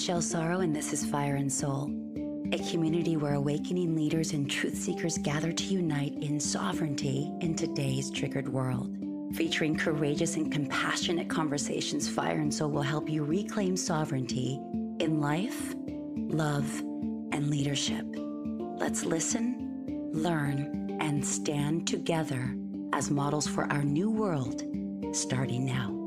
Michelle Sorrow, and this is Fire and Soul, a community where awakening leaders and truth seekers gather to unite in sovereignty in today's triggered world. Featuring courageous and compassionate conversations, Fire and Soul will help you reclaim sovereignty in life, love, and leadership. Let's listen, learn, and stand together as models for our new world starting now.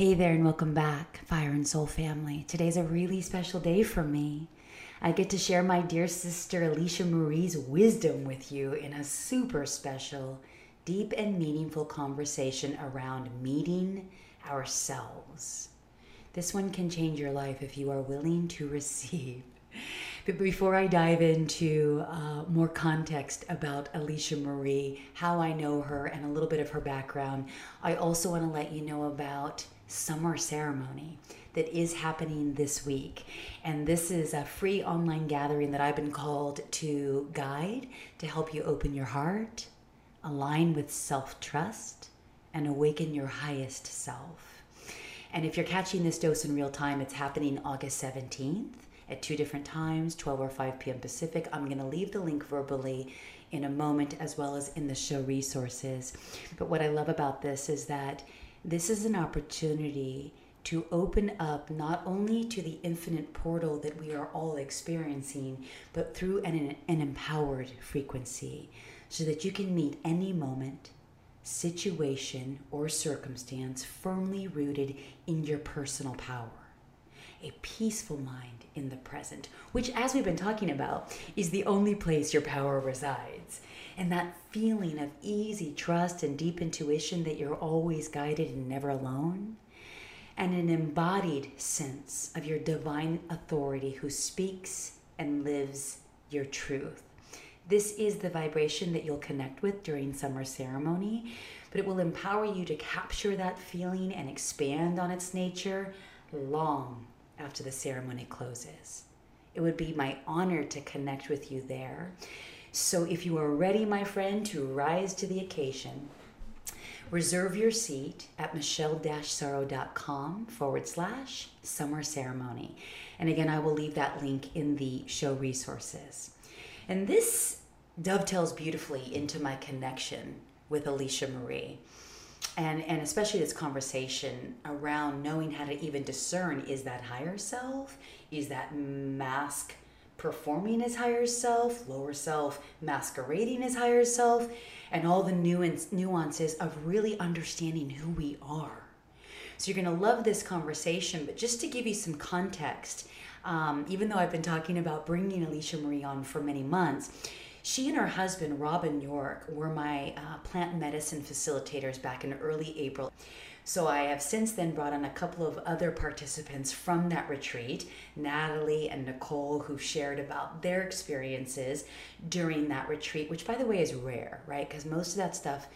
Hey there, and welcome back, Fire and Soul family. Today's a really special day for me. I get to share my dear sister Alicia Marie's wisdom with you in a super special, deep, and meaningful conversation around meeting ourselves. This one can change your life if you are willing to receive. But before I dive into uh, more context about Alicia Marie, how I know her, and a little bit of her background, I also want to let you know about Summer Ceremony that is happening this week. And this is a free online gathering that I've been called to guide to help you open your heart, align with self trust, and awaken your highest self. And if you're catching this dose in real time, it's happening August 17th at two different times 12 or 5 p.m. Pacific. I'm going to leave the link verbally in a moment as well as in the show resources. But what I love about this is that this is an opportunity to open up not only to the infinite portal that we are all experiencing, but through an, an empowered frequency so that you can meet any moment, situation, or circumstance firmly rooted in your personal power. A peaceful mind in the present, which, as we've been talking about, is the only place your power resides and that feeling of easy trust and deep intuition that you're always guided and never alone, and an embodied sense of your divine authority who speaks and lives your truth. This is the vibration that you'll connect with during summer ceremony, but it will empower you to capture that feeling and expand on its nature long after the ceremony closes. It would be my honor to connect with you there. So if you are ready, my friend, to rise to the occasion, reserve your seat at michelle-sorrow.com forward slash summer ceremony. And again, I will leave that link in the show resources. And this dovetails beautifully into my connection with Alicia Marie. And, and especially this conversation around knowing how to even discern is that higher self? Is that mask performing his higher self, lower self masquerading as higher self, and all the nuance, nuances of really understanding who we are. So you're going to love this conversation, but just to give you some context, um, even though I've been talking about bringing Alicia Marie on for many months, she and her husband, Robin York, were my uh, plant medicine facilitators back in early April. So I have since then brought on a couple of other participants from that retreat, Natalie and Nicole, who shared about their experiences during that retreat, which by the way is rare, right? Because most of that stuff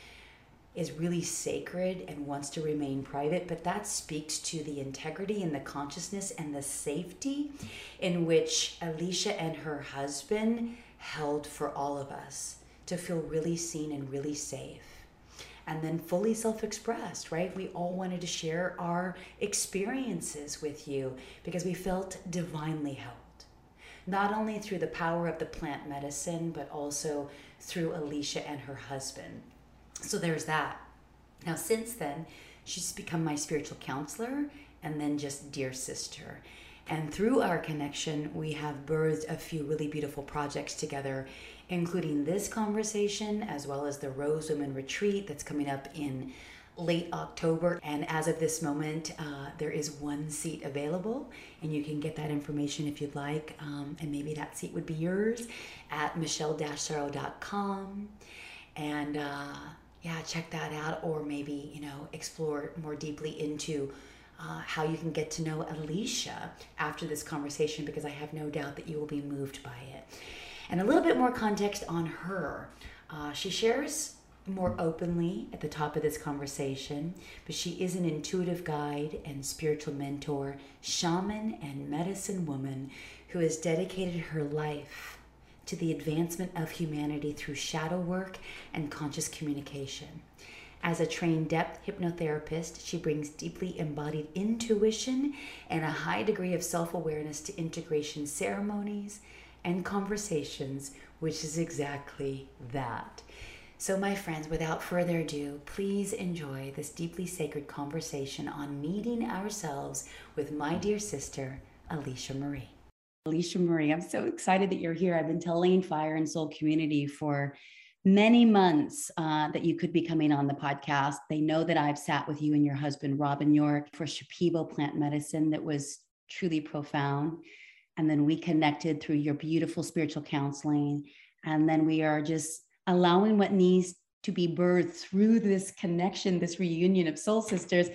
is really sacred and wants to remain private, but that speaks to the integrity and the consciousness and the safety in which Alicia and her husband held for all of us to feel really seen and really safe and then fully self expressed, right? We all wanted to share our experiences with you because we felt divinely helped. Not only through the power of the plant medicine, but also through Alicia and her husband. So there's that. Now, since then, she's become my spiritual counselor and then just dear sister. And through our connection, we have birthed a few really beautiful projects together including this conversation as well as the Rose Women Retreat that's coming up in late October. And as of this moment, uh, there is one seat available, and you can get that information if you'd like. Um, and maybe that seat would be yours at michelle-sorrow.com. And uh, yeah, check that out, or maybe, you know, explore more deeply into. Uh, how you can get to know Alicia after this conversation because I have no doubt that you will be moved by it. And a little bit more context on her. Uh, she shares more openly at the top of this conversation, but she is an intuitive guide and spiritual mentor, shaman, and medicine woman who has dedicated her life to the advancement of humanity through shadow work and conscious communication. As a trained depth hypnotherapist, she brings deeply embodied intuition and a high degree of self awareness to integration ceremonies and conversations, which is exactly that. So, my friends, without further ado, please enjoy this deeply sacred conversation on meeting ourselves with my dear sister, Alicia Marie. Alicia Marie, I'm so excited that you're here. I've been telling Fire and Soul community for many months uh, that you could be coming on the podcast. They know that I've sat with you and your husband, Robin York, for Shipibo plant medicine that was truly profound. And then we connected through your beautiful spiritual counseling. And then we are just allowing what needs to be birthed through this connection, this reunion of soul sisters.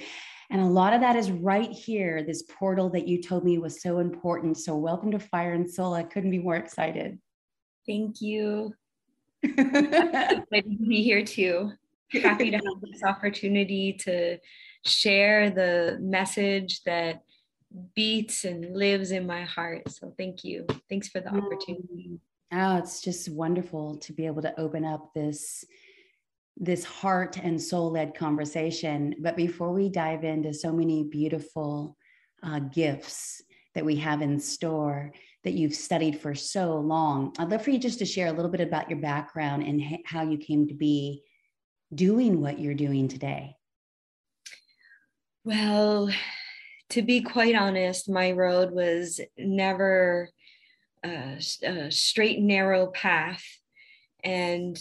And a lot of that is right here, this portal that you told me was so important. So, welcome to Fire and Soul. I couldn't be more excited. Thank you. excited to be here too. Happy to have this opportunity to share the message that beats and lives in my heart. So thank you. Thanks for the opportunity. Oh, it's just wonderful to be able to open up this this heart and soul led conversation. But before we dive into so many beautiful uh, gifts that we have in store, that you've studied for so long. I'd love for you just to share a little bit about your background and ha- how you came to be doing what you're doing today. Well, to be quite honest, my road was never uh, a, a uh, straight, narrow path. And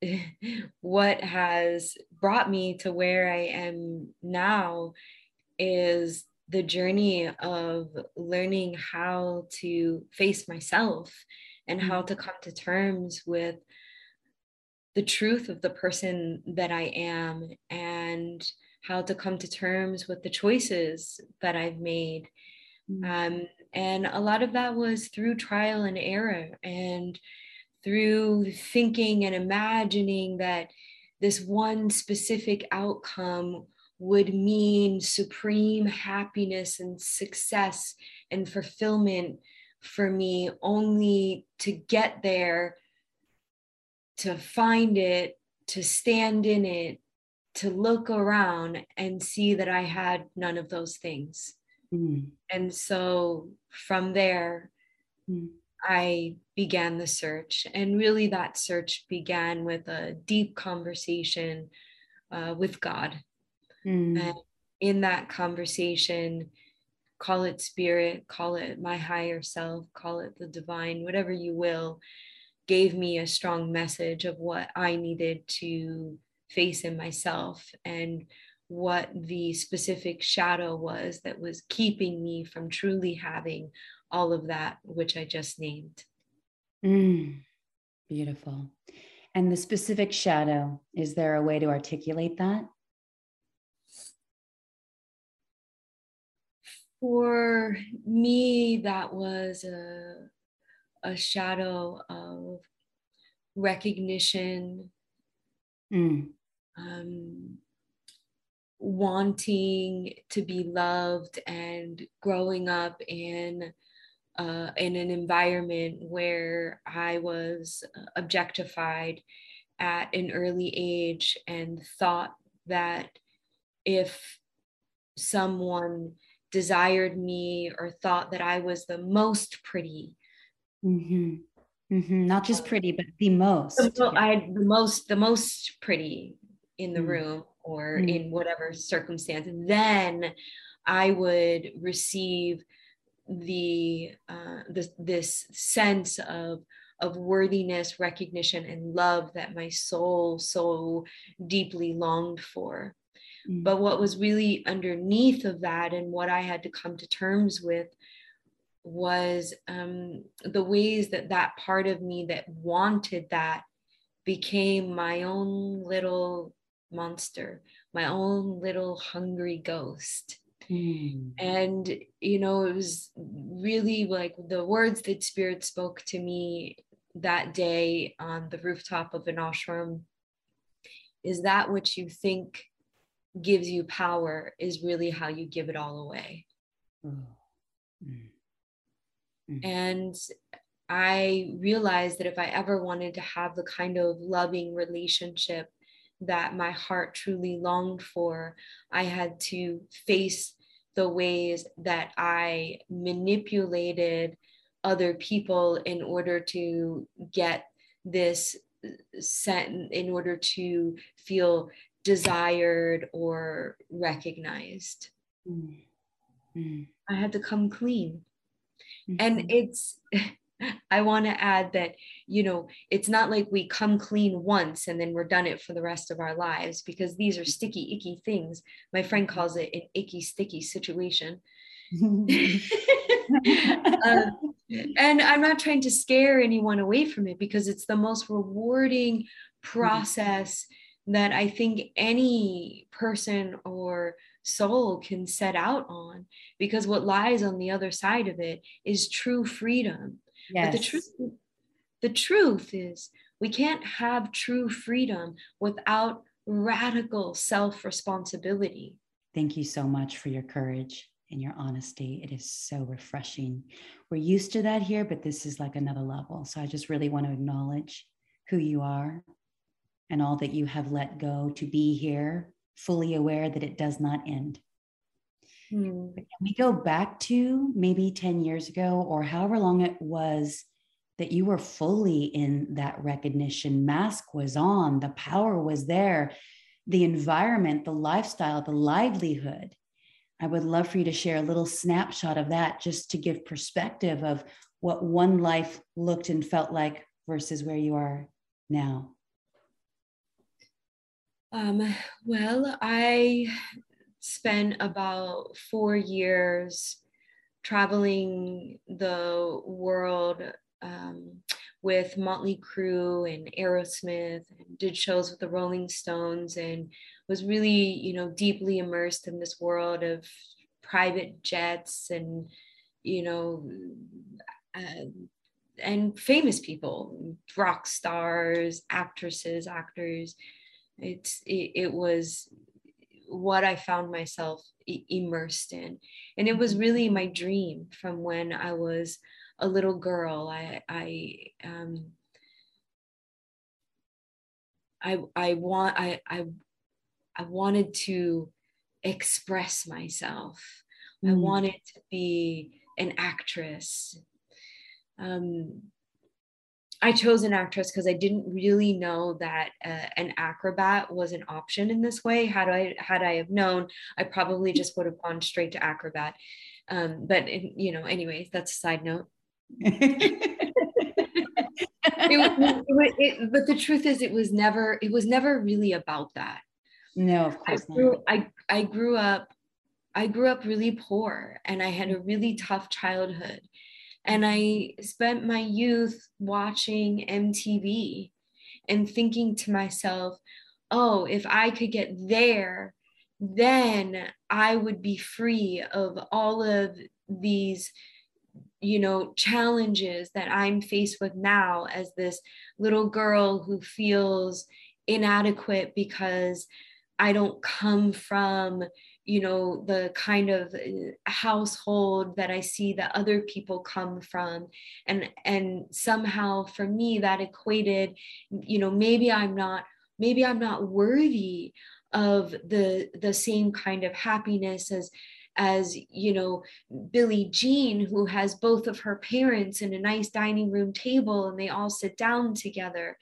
what has brought me to where I am now is the journey of learning how to face myself and how to come to terms with the truth of the person that I am and how to come to terms with the choices that I've made. Mm-hmm. Um, and a lot of that was through trial and error and through thinking and imagining that this one specific outcome would mean supreme happiness and success and fulfillment for me, only to get there, to find it, to stand in it, to look around and see that I had none of those things. Mm. And so from there, mm. I began the search. And really, that search began with a deep conversation uh, with God Mm. And in that conversation, call it spirit, call it my higher self, call it the divine, whatever you will, gave me a strong message of what I needed to face in myself and what the specific shadow was that was keeping me from truly having all of that which I just named. Mm, beautiful. And the specific shadow, is there a way to articulate that? for me, that was a, a shadow of recognition, mm. Um, wanting to be loved, and growing up in uh, in an environment where I was objectified at an early age and thought that if someone desired me or thought that I was the most pretty. Mm-hmm. Mm-hmm. Not just um, pretty, but the most. The, I the most the most pretty in the mm-hmm. room or mm. in whatever circumstance. Then I would receive the uh, this this sense of of worthiness, recognition, and love that my soul so deeply longed for. Mm. But what was really underneath of that and what I had to come to terms with was um, the ways that that part of me that wanted that became my own little monster, my own little hungry ghost. Mm. And, you know, it was really like the words that Spirit spoke to me that day on the rooftop of an ashram is that what you think gives you power is really how you give it all away. Mm. Mm. And I realized that if I ever wanted to have the kind of loving relationship that my heart truly longed for, I had to face the ways that I manipulated other people in order to get this set in order to feel desired or recognized. Mm-hmm. I had to come clean. Mm-hmm. And it's I want to add that, you know, it's not like we come clean once and then we're done it for the rest of our lives because these are sticky, icky things. My friend calls it an icky, sticky situation. um, and I'm not trying to scare anyone away from it because it's the most rewarding process that I think any person or soul can set out on because what lies on the other side of it is true freedom Yes. But the truth, the truth is, we can't have true freedom without radical self responsibility. Thank you so much for your courage and your honesty. It is so refreshing. We're used to that here, but this is like another level. So I just really want to acknowledge who you are and all that you have let go to be here, fully aware that it does not end. Hmm. But can we go back to maybe 10 years ago or however long it was that you were fully in that recognition? Mask was on, the power was there, the environment, the lifestyle, the livelihood. I would love for you to share a little snapshot of that just to give perspective of what one life looked and felt like versus where you are now. Um, well, I spent about four years traveling the world um, with Motley Crue and Aerosmith and did shows with the Rolling Stones and was really, you know, deeply immersed in this world of private jets and, you know, uh, and famous people, rock stars, actresses, actors. It's it, it was what I found myself I- immersed in. And it was mm-hmm. really my dream from when I was a little girl. I, I, um, I, I want, I, I, I wanted to express myself. Mm. I wanted to be an actress. Um, I chose an actress because I didn't really know that uh, an acrobat was an option in this way. Had I had I have known, I probably just would have gone straight to acrobat. Um, but you know, anyways, that's a side note. it, it, it, but the truth is, it was never. It was never really about that. No, of course I grew, not. I I grew up. I grew up really poor, and I had a really tough childhood and I spent my youth watching MTV and thinking to myself, oh, if I could get there, then I would be free of all of these, you know, challenges that I'm faced with now as this little girl who feels inadequate because I don't come from, you know the kind of uh, household that i see that other people come from. And and somehow for me that equated you know maybe i'm not maybe i'm not worthy of the the same kind of happiness as as you know billie jean who has both of her parents in a nice dining room table and they all sit down together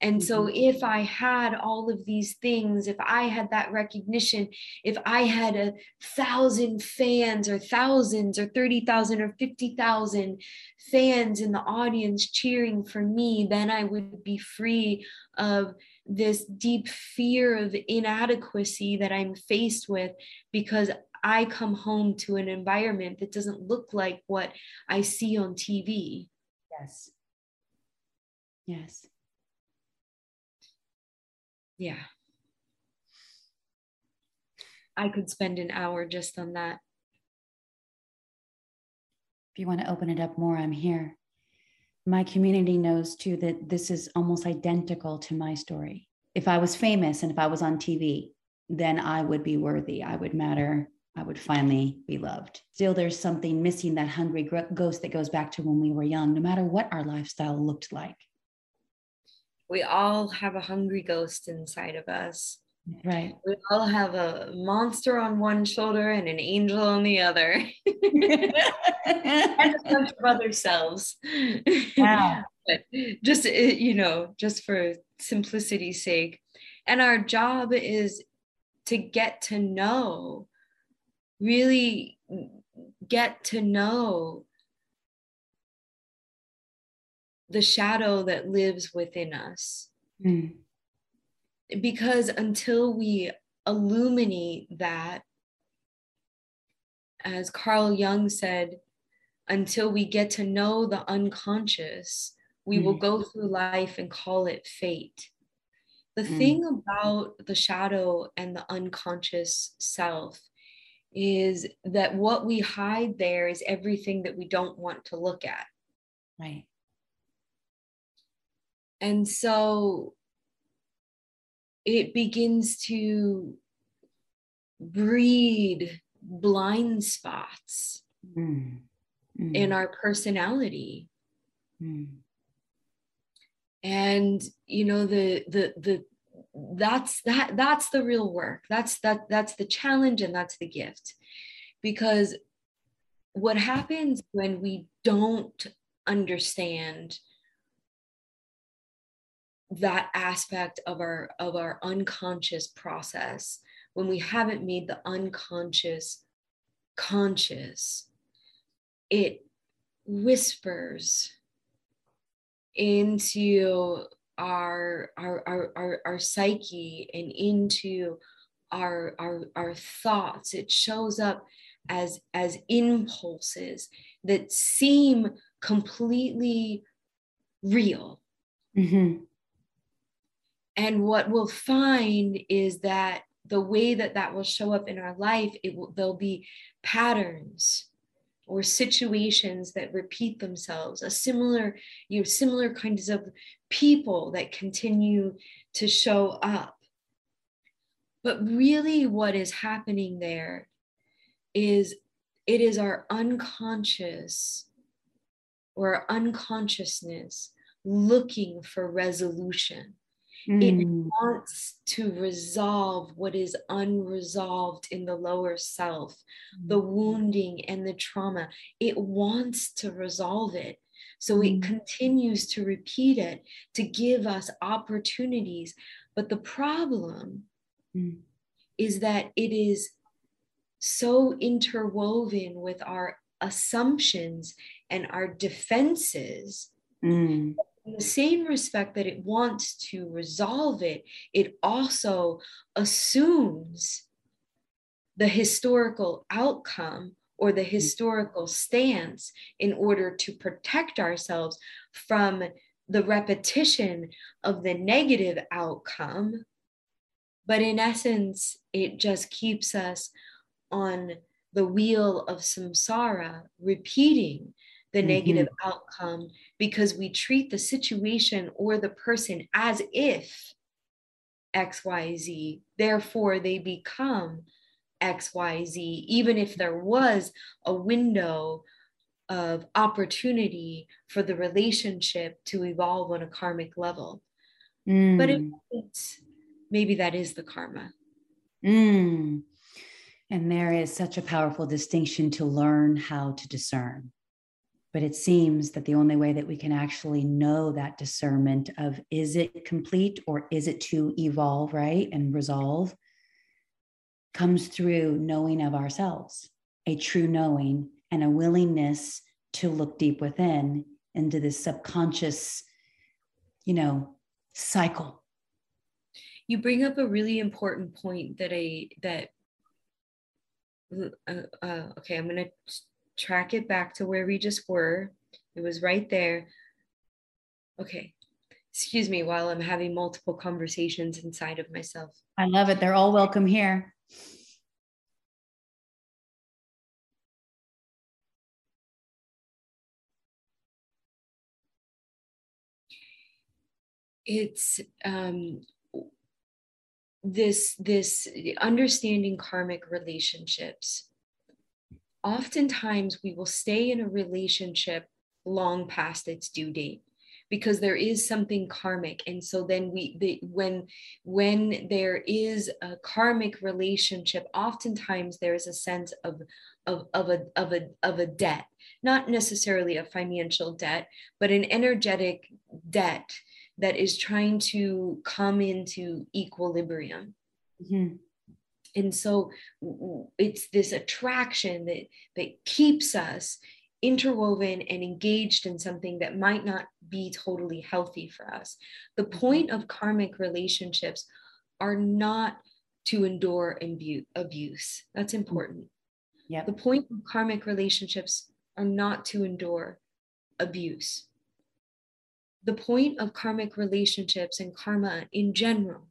and so mm-hmm. if i had all of these things if i had that recognition if i had a thousand fans or thousands or 30,000 or 50,000 fans in the audience cheering for me then i would be free of this deep fear of inadequacy that I'm faced with because I come home to an environment that doesn't look like what I see on TV. Yes. Yes. Yeah. I could spend an hour just on that. If you want to open it up more, I'm here. My community knows too that this is almost identical to my story. If I was famous and if I was on TV, then I would be worthy. I would matter I would finally be loved. Still, there's something missing that hungry ghost that goes back to when we were young, no matter what our lifestyle looked like. We all have a hungry ghost inside of us. Right. We all have a monster on one shoulder and an angel on the other. and a bunch of other selves. Yeah. but just, eh, you know, just for simplicity's sake. And our job is to get to know, really get to know the shadow that lives within us. Mm because until we illuminate that, as Carl Jung said, until we get to know the unconscious, we mm will go through life and call it fate. The mm thing about the shadow and the unconscious self is that what we hide there is everything that we don't want to look at. Right. And so it begins to breed blind spots mm. Mm. in our personality mm. and you know the the the that's that that's the real work. That's that that's the challenge and that's the gift. Because what happens when we don't understand that aspect of our of our unconscious process when we haven't made the unconscious conscious it whispers into our our our our, our psyche and into our, our our thoughts. It shows up as as impulses that seem completely real. Mm-hmm. And what we'll find is that the way that that will show up in our life, it will, there'll be patterns or situations that repeat themselves, a similar, you know, similar kinds of people that continue to show up. But really, what is happening there is it is our unconscious or our unconsciousness looking for resolution. Mm. It wants to resolve what is unresolved in the lower self, mm. the wounding and the trauma. It wants to resolve it. So mm. it continues to repeat it to give us opportunities. But the problem mm. is that it is so interwoven with our assumptions and our defenses mm in the same respect that it wants to resolve it, it also assumes the historical outcome or the mm. historical stance in order to protect ourselves from the repetition of the negative outcome. But in essence, it just keeps us on the wheel of samsara, repeating the mm-hmm. negative outcome because we treat the situation or the person as if XYZ, therefore they become XYZ, even if there was a window of opportunity for the relationship to evolve on a karmic level. Mm. But it, maybe that is the karma. Mm. And there is such a powerful distinction to learn how to discern. But it seems that the only way that we can actually know that discernment of is it complete or is it to evolve, right? And resolve comes through knowing of ourselves, a true knowing and a willingness to look deep within into this subconscious, you know, cycle. You bring up a really important point that I that uh, uh, okay, I'm gonna track it back to where we just were. It was right there. Okay. Excuse me while I'm having multiple conversations inside of myself. I love it. They're all welcome here. It's um, this this understanding karmic relationships oftentimes we will stay in a relationship long past its due date because there is something karmic and so then we the, when when there is a karmic relationship oftentimes there is a sense of of, of a of a of a debt not necessarily a financial debt but an energetic debt that is trying to come into equilibrium mm-hmm. And so it's this attraction that that keeps us interwoven and engaged in something that might not be totally healthy for us. The mm-hmm. point of karmic relationships are not to endure abuse. That's mm-hmm. important. Yeah. The point of karmic relationships are not to endure abuse. The point of karmic relationships and karma in general,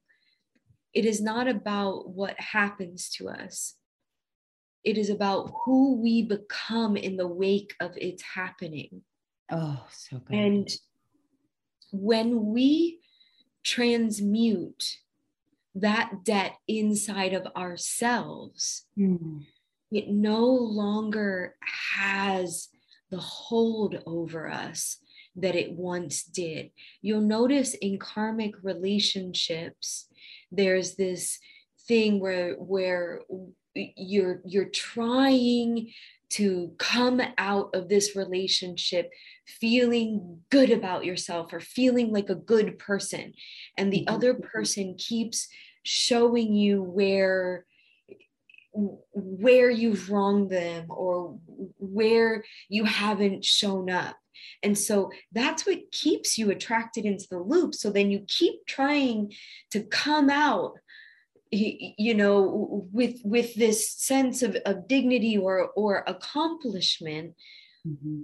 it is not about what happens to us. It is about who we become in the wake of its happening. Oh, so good. And when we transmute that debt inside of ourselves, mm. it no longer has the hold over us that it once did. You'll notice in karmic relationships, there's this thing where where you're you're trying to come out of this relationship feeling good about yourself or feeling like a good person and the mm-hmm. other person keeps showing you where where you've wronged them or where you haven't shown up and so that's what keeps you attracted into the loop. So then you keep trying to come out you know with with this sense of, of dignity or or accomplishment. Mm-hmm.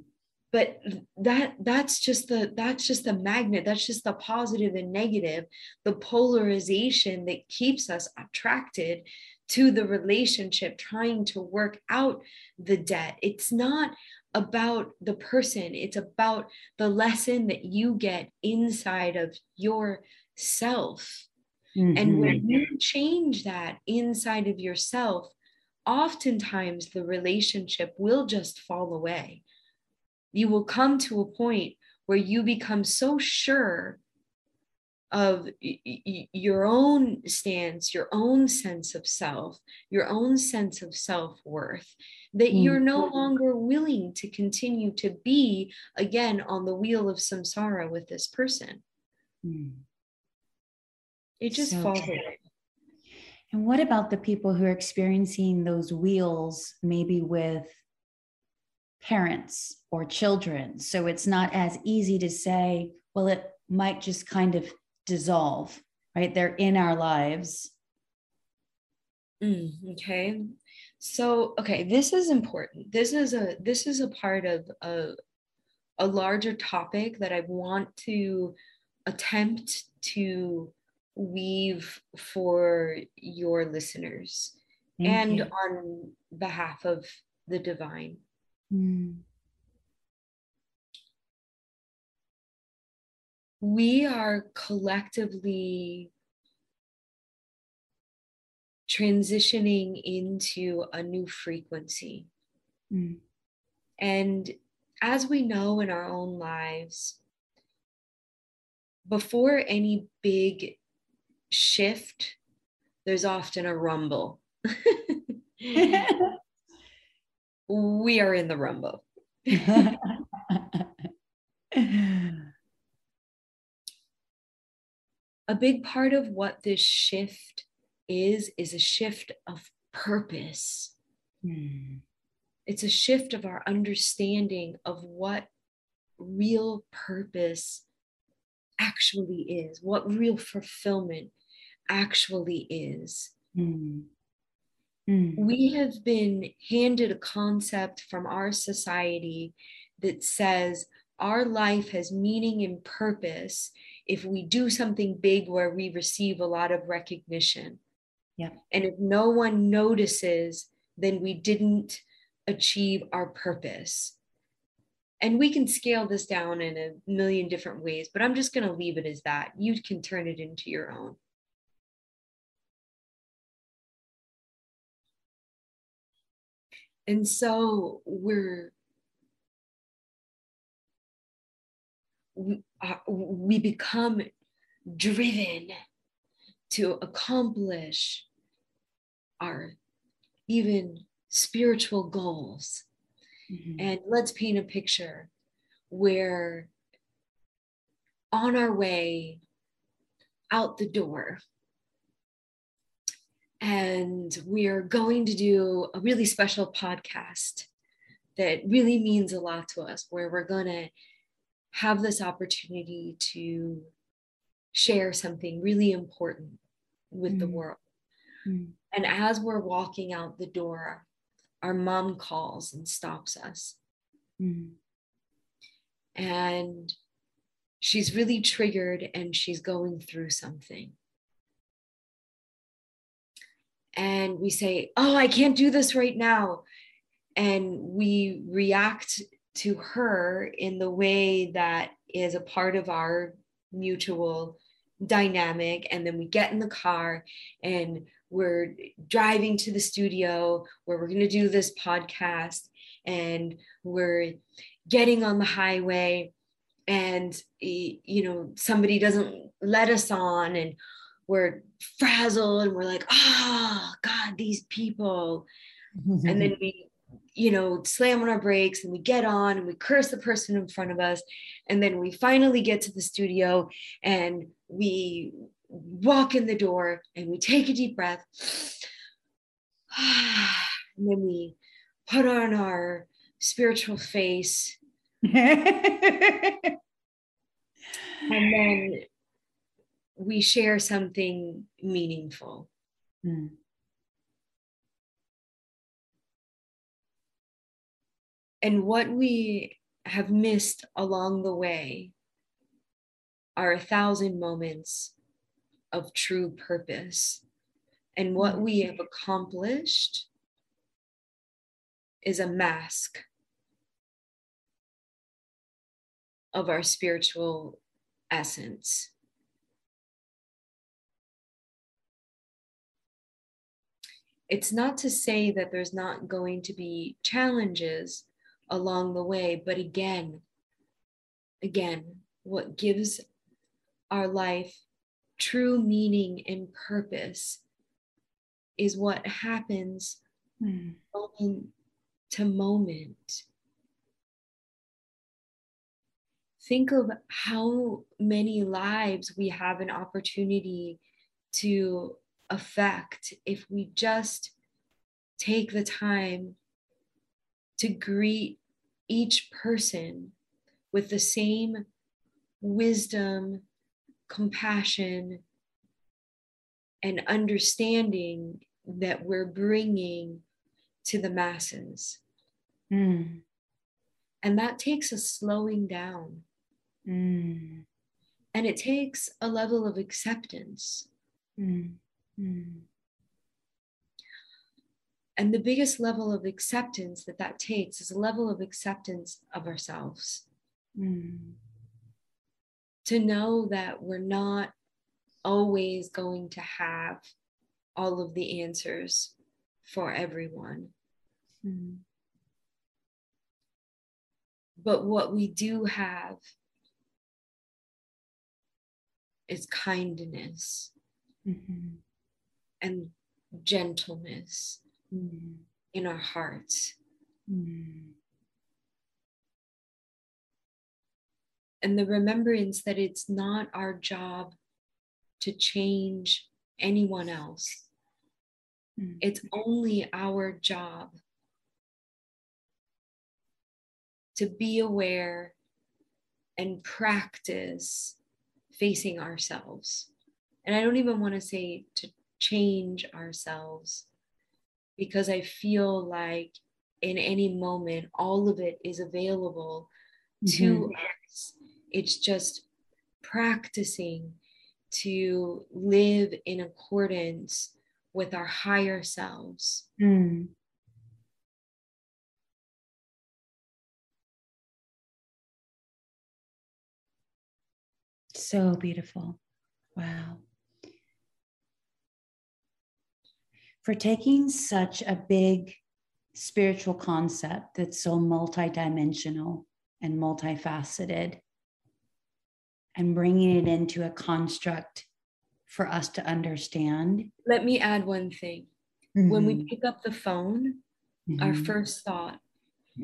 but that that's just the that's just the magnet. That's just the positive and negative the polarization that keeps us attracted to the relationship trying to work out the debt. It's not about the person it's about the lesson that you get inside of yourself Mm-hmm. And when you change that inside of yourself, oftentimes the relationship will just fall away. You will come to a point where you become so sure of your own stance, your own sense of self, your own sense of self worth, that mm-hmm. you're no longer willing to continue to be again on the wheel of samsara with this person. Mm. It just so falls away. And what about the people who are experiencing those wheels, maybe with parents or children? So it's not as easy to say, well, it might just kind of dissolve, right? They're in our lives. Mm, okay. So, okay, this is important. This is a this is a part of a, a larger topic that I want to attempt to weave for your listeners Thank and you. on behalf of the divine. Mm. We are collectively transitioning into a new frequency. Mm. And as we know in our own lives, before any big shift, there's often a rumble. we are in the rumble. a big part of what this shift is, is a shift of purpose. Hmm. It's a shift of our understanding of what real purpose actually is, what real fulfillment actually is. Mm. Mm. We have been handed a concept from our society that says our life has meaning and purpose if we do something big where we receive a lot of recognition. Yeah. And if no one notices, then we didn't achieve our purpose and we can scale this down in a million different ways but i'm just going to leave it as that you can turn it into your own And so we're we, uh, we become driven to accomplish our even spiritual goals. Mm-hmm. And let's paint a picture where on our way out the door, and we're going to do a really special podcast that really means a lot to us, where we're going to have this opportunity to share something really important with mm. the world. Mm. And as we're walking out the door, our mom calls and stops us. Mm. And she's really triggered and she's going through something. And we say, Oh, I can't do this right now. And we react to her in the way that is a part of our mutual dynamic. And then we get in the car and we're driving to the studio where we're going to do this podcast and we're getting on the highway and you know somebody doesn't let us on and we're frazzled and we're like oh god these people and then we you know slam on our brakes and we get on and we curse the person in front of us and then we finally get to the studio and we walk in the door and we take a deep breath. And then we put on our spiritual face. and then we share something meaningful. Mm. And what we have missed along the way are a thousand moments of true purpose. And what we have accomplished is a mask of our spiritual essence. It's not to say that there's not going to be challenges along the way, but again, again, what gives our life true meaning and purpose is what happens mm. moment to moment. Think of how many lives we have an opportunity to affect if we just take the time to greet each person with the same wisdom compassion and understanding that we're bringing to the masses. Mm. And that takes a slowing down. Mm. And it takes a level of acceptance. Mm. And the biggest level of acceptance that that takes is a level of acceptance of ourselves. Mm to know that we're not always going to have all of the answers for everyone. Mm-hmm. But what we do have is kindness mm-hmm. and gentleness mm-hmm. in our hearts. Mm-hmm. and the remembrance that it's not our job to change anyone else. Mm-hmm. It's only our job to be aware and practice facing ourselves. And I don't even want to say to change ourselves because I feel like in any moment, all of it is available mm-hmm. to us it's just practicing to live in accordance with our higher selves. Mm. So beautiful. Wow. For taking such a big spiritual concept that's so multidimensional and multifaceted and bringing it into a construct for us to understand. Let me add one thing. Mm-hmm. When we mm-hmm. pick up the phone, mm-hmm. our first thought,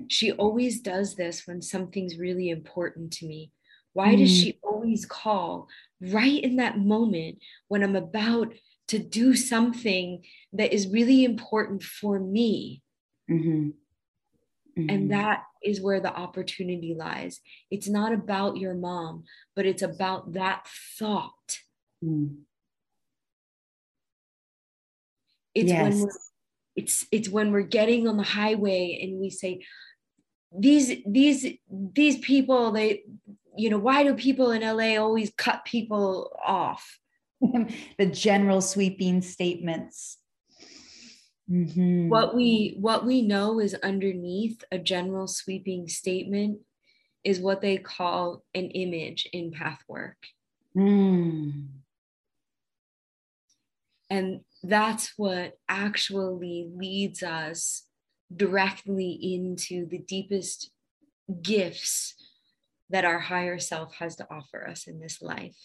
she always does this when something's really important to me. Why mm-hmm. does she always call right in that moment when I'm about to do something that is really important for me? Mm-hmm. And mm-hmm. that is where the opportunity lies. It's not about your mom, but it's about that thought. Mm. It's yes. when we're it's it's when we're getting on the highway and we say these these these people they you know why do people in LA always cut people off? the general sweeping statements. Mm-hmm. What we what we know is underneath a general sweeping statement is what they call an image in Pathwork. Mm. And that's what actually leads us directly into the deepest gifts that our higher self has to offer us in this life.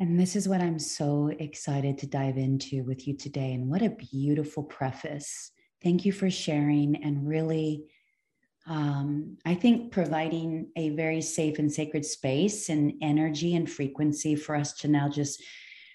And this is what I'm so excited to dive into with you today. And what a beautiful preface. Thank you for sharing and really, um, I think, providing a very safe and sacred space and energy and frequency for us to now just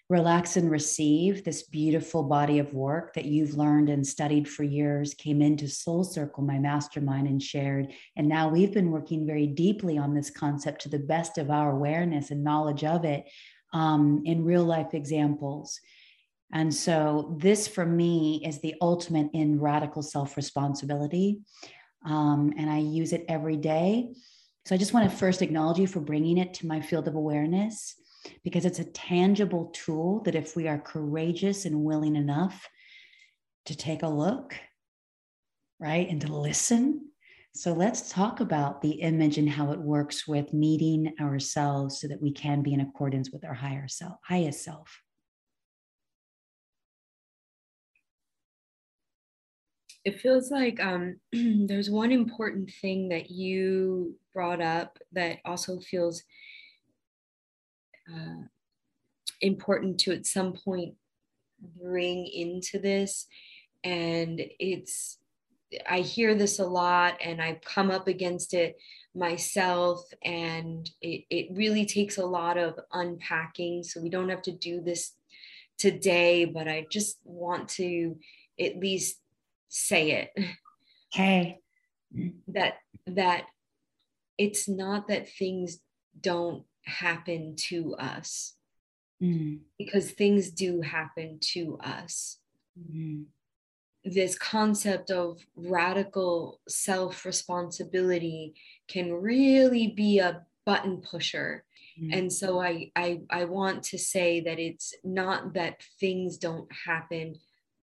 relax and receive this beautiful body of work that you've learned and studied for years, came into Soul Circle, my mastermind, and shared. And now we've been working very deeply on this concept to the best of our awareness and knowledge of it um, in real life examples. And so, this for me is the ultimate in radical self responsibility. Um, and I use it every day. So, I just want to first acknowledge you for bringing it to my field of awareness because it's a tangible tool that if we are courageous and willing enough to take a look, right, and to listen, so let's talk about the image and how it works with meeting ourselves so that we can be in accordance with our higher self, highest self. It feels like um, there's one important thing that you brought up that also feels uh, important to at some point bring into this. And it's I hear this a lot and I've come up against it myself and it, it really takes a lot of unpacking. So we don't have to do this today but i just want to at least say it. Okay. That that it's not that things don't happen to us mm. because things do happen to us. Mm this concept of radical self responsibility can really be a button pusher mm-hmm. and so I, I i want to say that it's not that things don't happen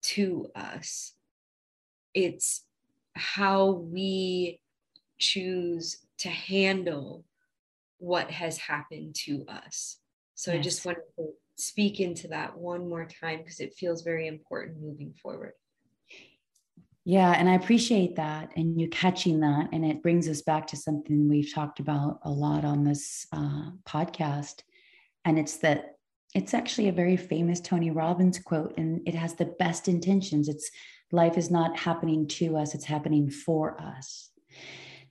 to us it's how we choose to handle what has happened to us so yes. i just want to speak into that one more time because it feels very important moving forward yeah, and I appreciate that and you catching that. And it brings us back to something we've talked about a lot on this uh, podcast. And it's that it's actually a very famous Tony Robbins quote, and it has the best intentions. It's life is not happening to us, it's happening for us.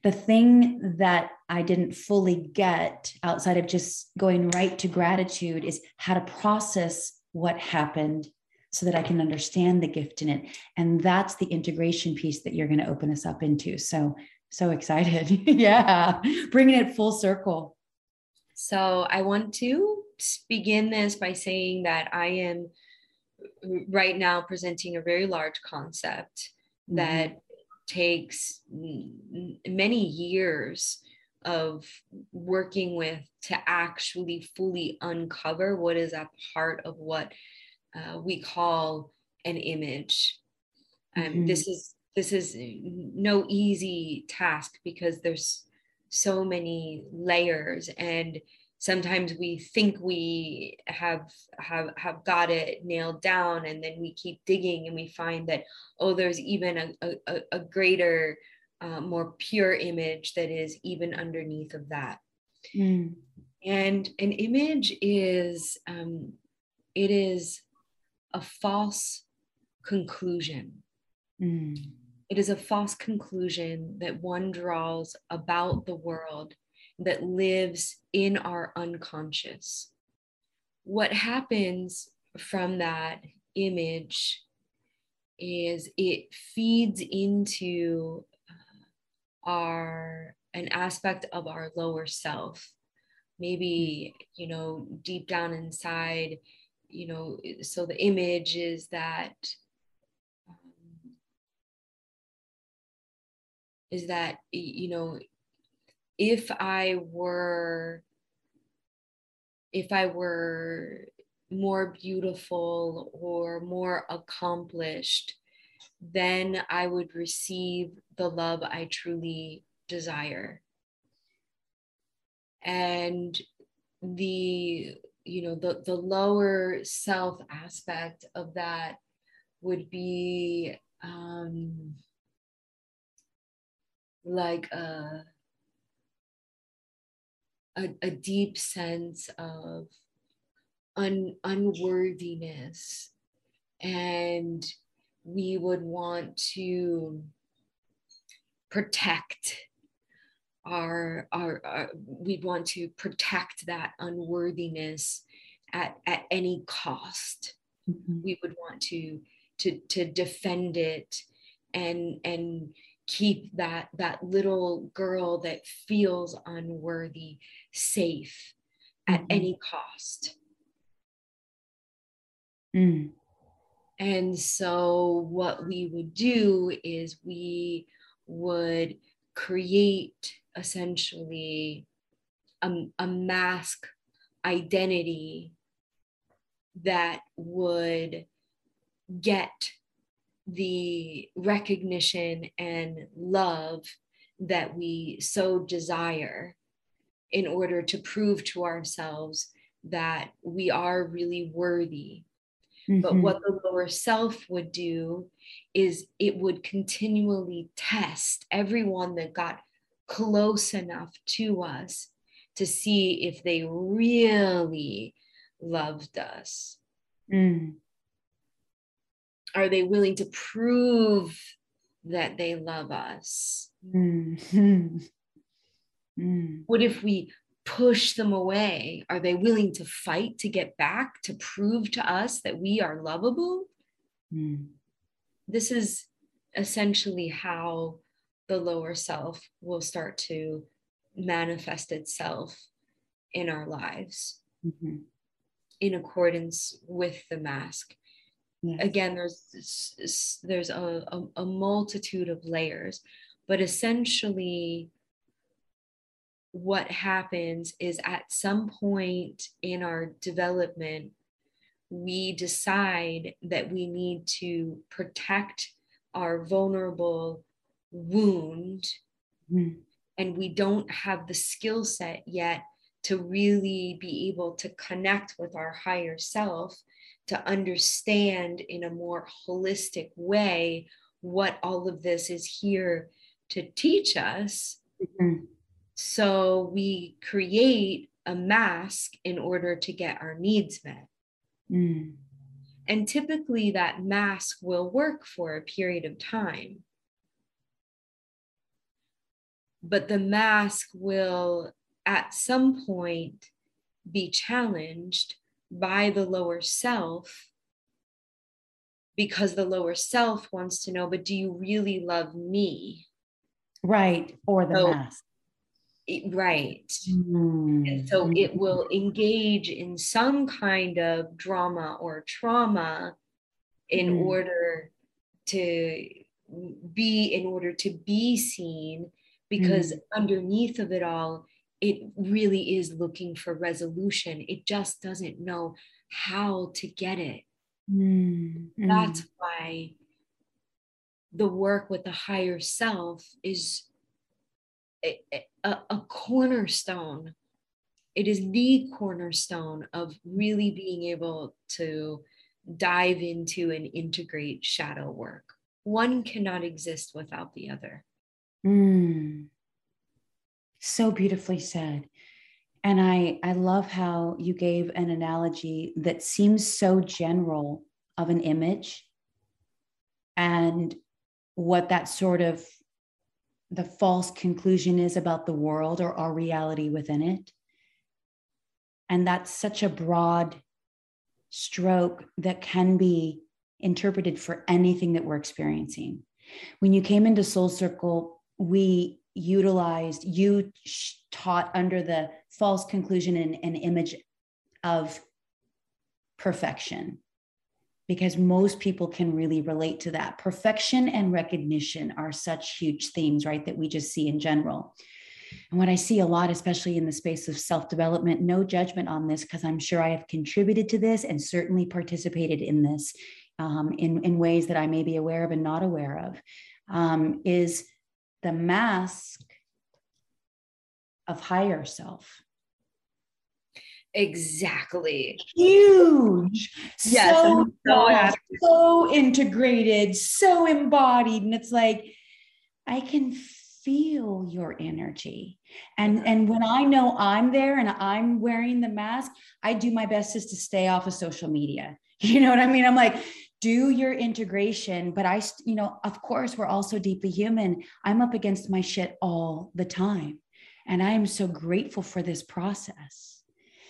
The thing that I didn't fully get outside of just going right to gratitude is how to process what happened so that I can understand the gift in it. And that's the integration piece that you're going to open us up into. So, so excited. yeah, bringing it full circle. So, I want to begin this by saying that I am right now presenting a very large concept mm-hmm. that takes many years of working with to actually fully uncover what is at the heart of what uh, we call an image. Um, mm-hmm. This is this is no easy task because there's so many layers and sometimes we think we have have have got it nailed down and then we keep digging and we find that oh there's even a, a, a greater uh, more pure image that is even underneath of that mm. and an image is um, it is a false conclusion mm. it is a false conclusion that one draws about the world that lives in our unconscious. What happens from that image is it feeds into uh, our an aspect of our lower self maybe you know deep down inside you know so the image is that um, is that you know if I were if I were more beautiful or more accomplished, then I would receive the love I truly desire. And the you know the the lower self aspect of that would be um like a a, a deep sense of un, unworthiness. And we would want to protect our, our, our we want to protect that unworthiness at, at any cost mm-hmm. we would want to to to defend it and and keep that that little girl that feels unworthy safe at mm-hmm. any cost mm. and so what we would do is we would create essentially a, a mask identity that would get the recognition and love that we so desire in order to prove to ourselves that we are really worthy. Mm-hmm. But what the lower self would do is it would continually test everyone that got close enough to us to see if they really loved us. Mm are they willing to prove that they love us? Mm-hmm. Mm. What if we push them away? Are they willing to fight to get back, to prove to us that we are lovable? Mm. This is essentially how the lower self will start to manifest itself in our lives mm-hmm. in accordance with the mask Yes. Again, there's there's a, a, a multitude of layers, but essentially, what happens is at some point in our development, we decide that we need to protect our vulnerable wound, mm. and we don't have the skill set yet to really be able to connect with our higher self to understand in a more holistic way what all of this is here to teach us. Mm-hmm. So we create a mask in order to get our needs met. Mm. And typically, that mask will work for a period of time. But the mask will, at some point, be challenged by the lower self because the lower self wants to know, but do you really love me? Right. Or the so, mask. It, right. Mm-hmm. And so it will engage in some kind of drama or trauma in mm-hmm. order to be in order to be seen because mm-hmm. underneath of it all it really is looking for resolution. It just doesn't know how to get it. Mm-hmm. That's why the work with the higher self is a, a, a cornerstone it is the cornerstone of really being able to dive into and integrate shadow work. One cannot exist without the other. Mm. So beautifully said. And I, I love how you gave an analogy that seems so general of an image and what that sort of the false conclusion is about the world or our reality within it. And that's such a broad stroke that can be interpreted for anything that we're experiencing. When you came into Soul Circle, we utilized, you taught under the false conclusion and, image of perfection because most people can really relate to that. Perfection and recognition are such huge themes, right, that we just see in general. And what I see a lot, especially in the space of self development, no judgment on this, because I'm sure I have contributed to this and certainly participated in this um, in, in ways that I may be aware of and not aware of, um, is the mask of higher self. Exactly. Huge. Yes. So, so, so integrated, so embodied. And it's like, I can feel your energy. And, and when I know I'm there and I'm wearing the mask, I do my best just to stay off of social media. You know what I mean? I'm like, do your integration. But I, you know, of course, we're also deeply human. I'm up against my shit all the time. And I am so grateful for this process.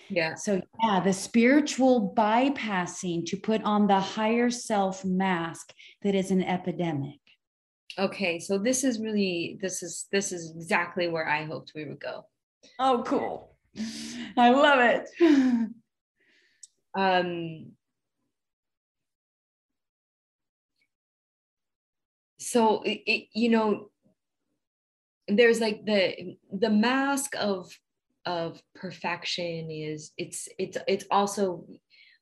Yeah. So, yeah, the spiritual bypassing to put on the higher self mask that is an epidemic. Okay, so this is really this is this is exactly where I hoped we would go. Oh, cool. I love it. um so it, it, you know there's like the the mask of of perfection is it's it's it's also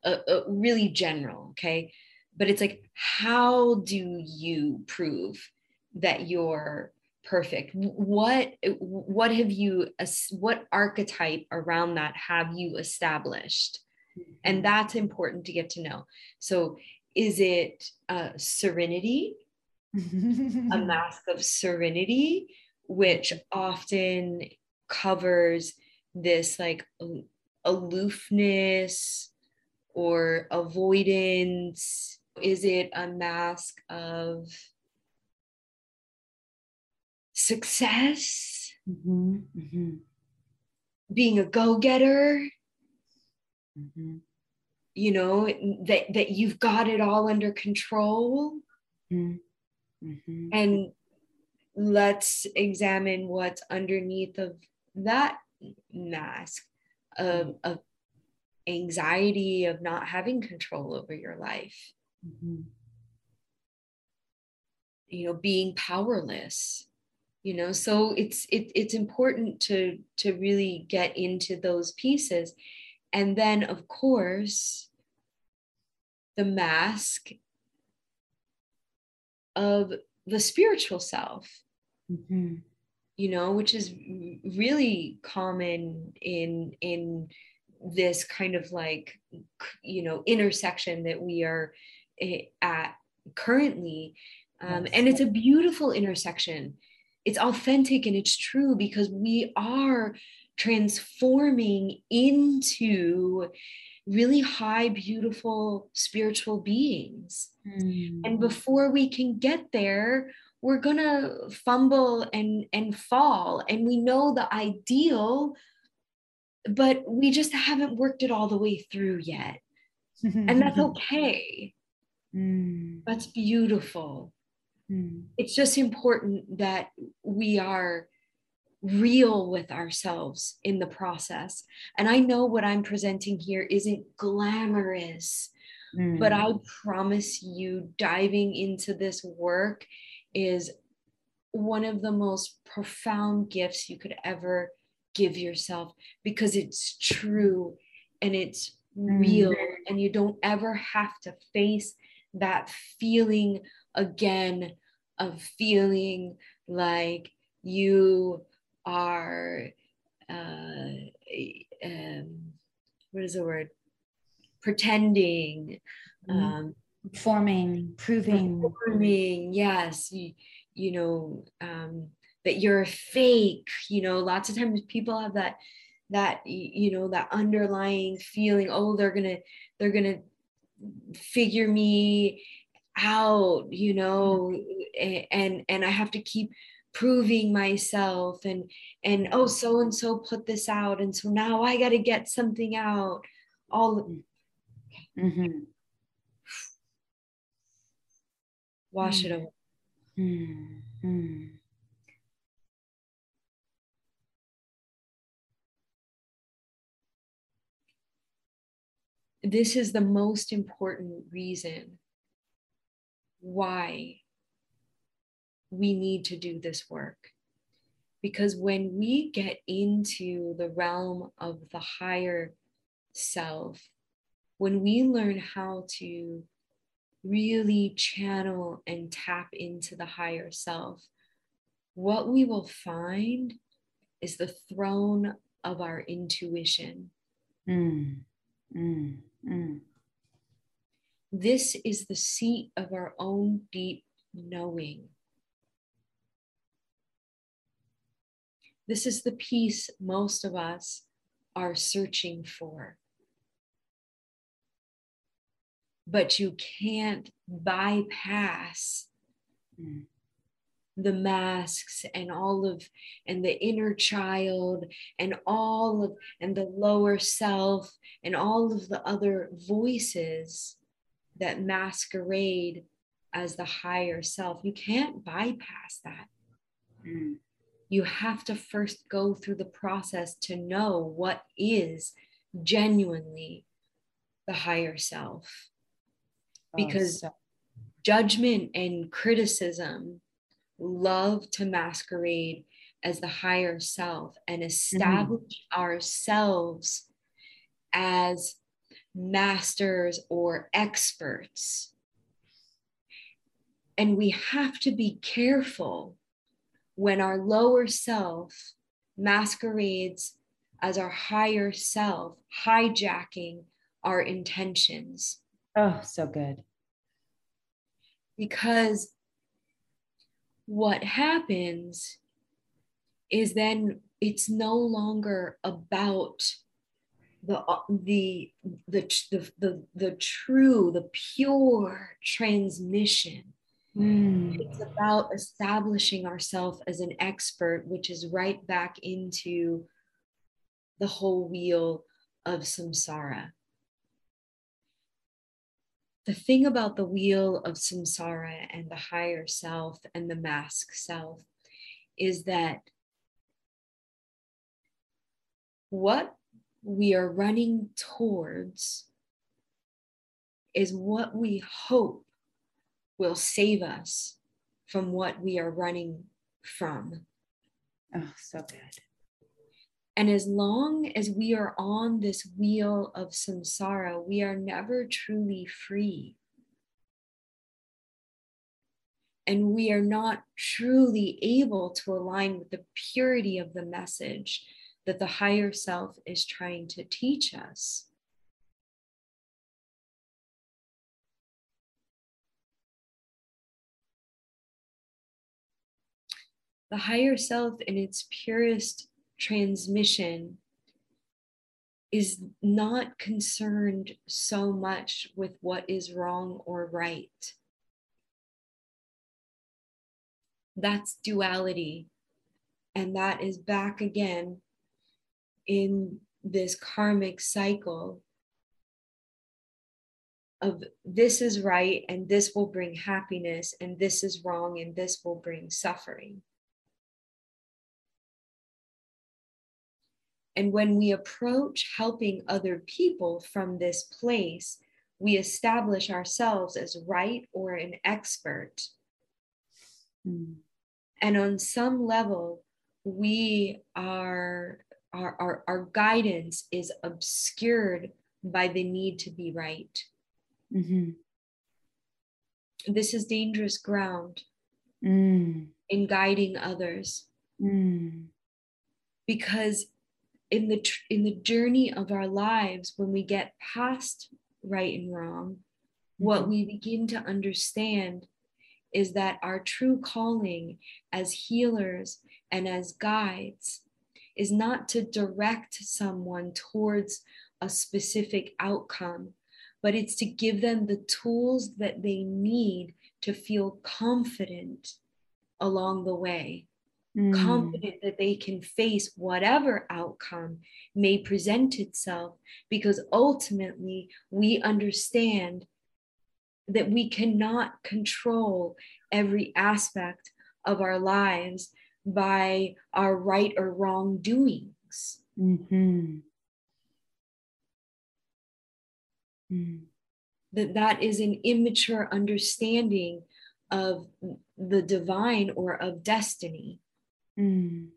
a, a really general okay? But it's like how do you prove that you're perfect? What what have you what archetype around that have you established? And mm-hmm. that's important to get to know. So is it uh, serenity a mask of serenity which often covers this like aloofness or avoidance is it a mask of success, mm-hmm, mm-hmm. being a go-getter. Mm-hmm. You know that that you've got it all under control, mm-hmm. Mm-hmm. and let's examine what's underneath of that mask of, mm-hmm. of anxiety of not having control over your life. You know, being powerless you know so it's it, it's important to to really get into those pieces and then of course the mask of the spiritual self mm-hmm. you know which is really common in in this kind of like you know intersection that we are eh, at currently um, yes. and it's a beautiful intersection it's authentic and it's true because we are transforming into really high beautiful spiritual beings mm. and before we can get there we're going to fumble and and fall and we know the ideal but we just haven't worked it all the way through yet and that's okay mm. that's beautiful Mm. It's just important that we are real with ourselves in the process. And I know what I'm presenting here isn't glamorous, mm. but I promise you, diving into this work is one of the most profound gifts you could ever give yourself because it's true and it's real, mm. and you don't ever have to face that feeling again of feeling like you are uh, uh, what is the word pretending Mhm. um Forming, proving. performing yes you, you know um that you're a fake you know lots of times people have that that you know that underlying feeling oh they're gonna they're gonna figure me out you know and and i have to keep proving myself and and oh so and so put this out and so now i got to get something out all Mhm. wash it Mm. away Mm, mm. this is the most important reason why we need to do this work. Because when we get into the realm of the higher self, when we learn how to really channel and tap into the higher self, what we will find is the throne of our intuition. Mm, mm, mm. This is the seat of our own deep knowing. This is the peace most of us are searching for. But you can't bypass Mm. the masks and all of and the inner child and all of and the lower self and all of the other voices that masquerade as the higher self you can't bypass that Mm. You have to first go through the process to know what is genuinely the higher self Oh, Because- so- judgment and criticism love to masquerade as the higher self and mm-hmm. establish ourselves as masters or experts. And we have to be careful when our lower self masquerades as our higher self, hijacking our intentions. oh, so good. because what happens is then it's no longer about the the the the the, the true the pure transmission Mm. it's about establishing ourselves as an expert which is right back into the whole wheel of samsara the thing about the wheel of samsara and the higher self and the mask self is that what we are running towards is what we hope will save us from what we are running from. Oh, so good. And as long as we are on this wheel of samsara, we are never truly free. And we are not truly able to align with the purity of the message that the higher self is trying to teach us. The higher self, in its purest transmission is not concerned so much with what is wrong or right. That's duality. And that is back again in this karmic cycle of this is right and this will bring happiness, and this is wrong and this will bring suffering. And when we approach helping other people from this place, we establish ourselves as right or an expert. Mm. And on some level, we are, our, our, our guidance is obscured by the need to be right. Mm-hmm. This is dangerous ground Mm. in guiding others Mm. because in the tr- in the journey of our lives when we get past right and wrong what Mhm. we begin to understand is that our true calling as healers and as guides is not to direct someone towards a specific outcome, but it's to give them the tools that they need to feel confident along the way, Mm. confident that they can face whatever outcome may present itself, because ultimately we understand that we cannot control every aspect of our lives by our right or wrong doings. Mhm. Mm. That that is an immature understanding of the divine or of destiny. Mm.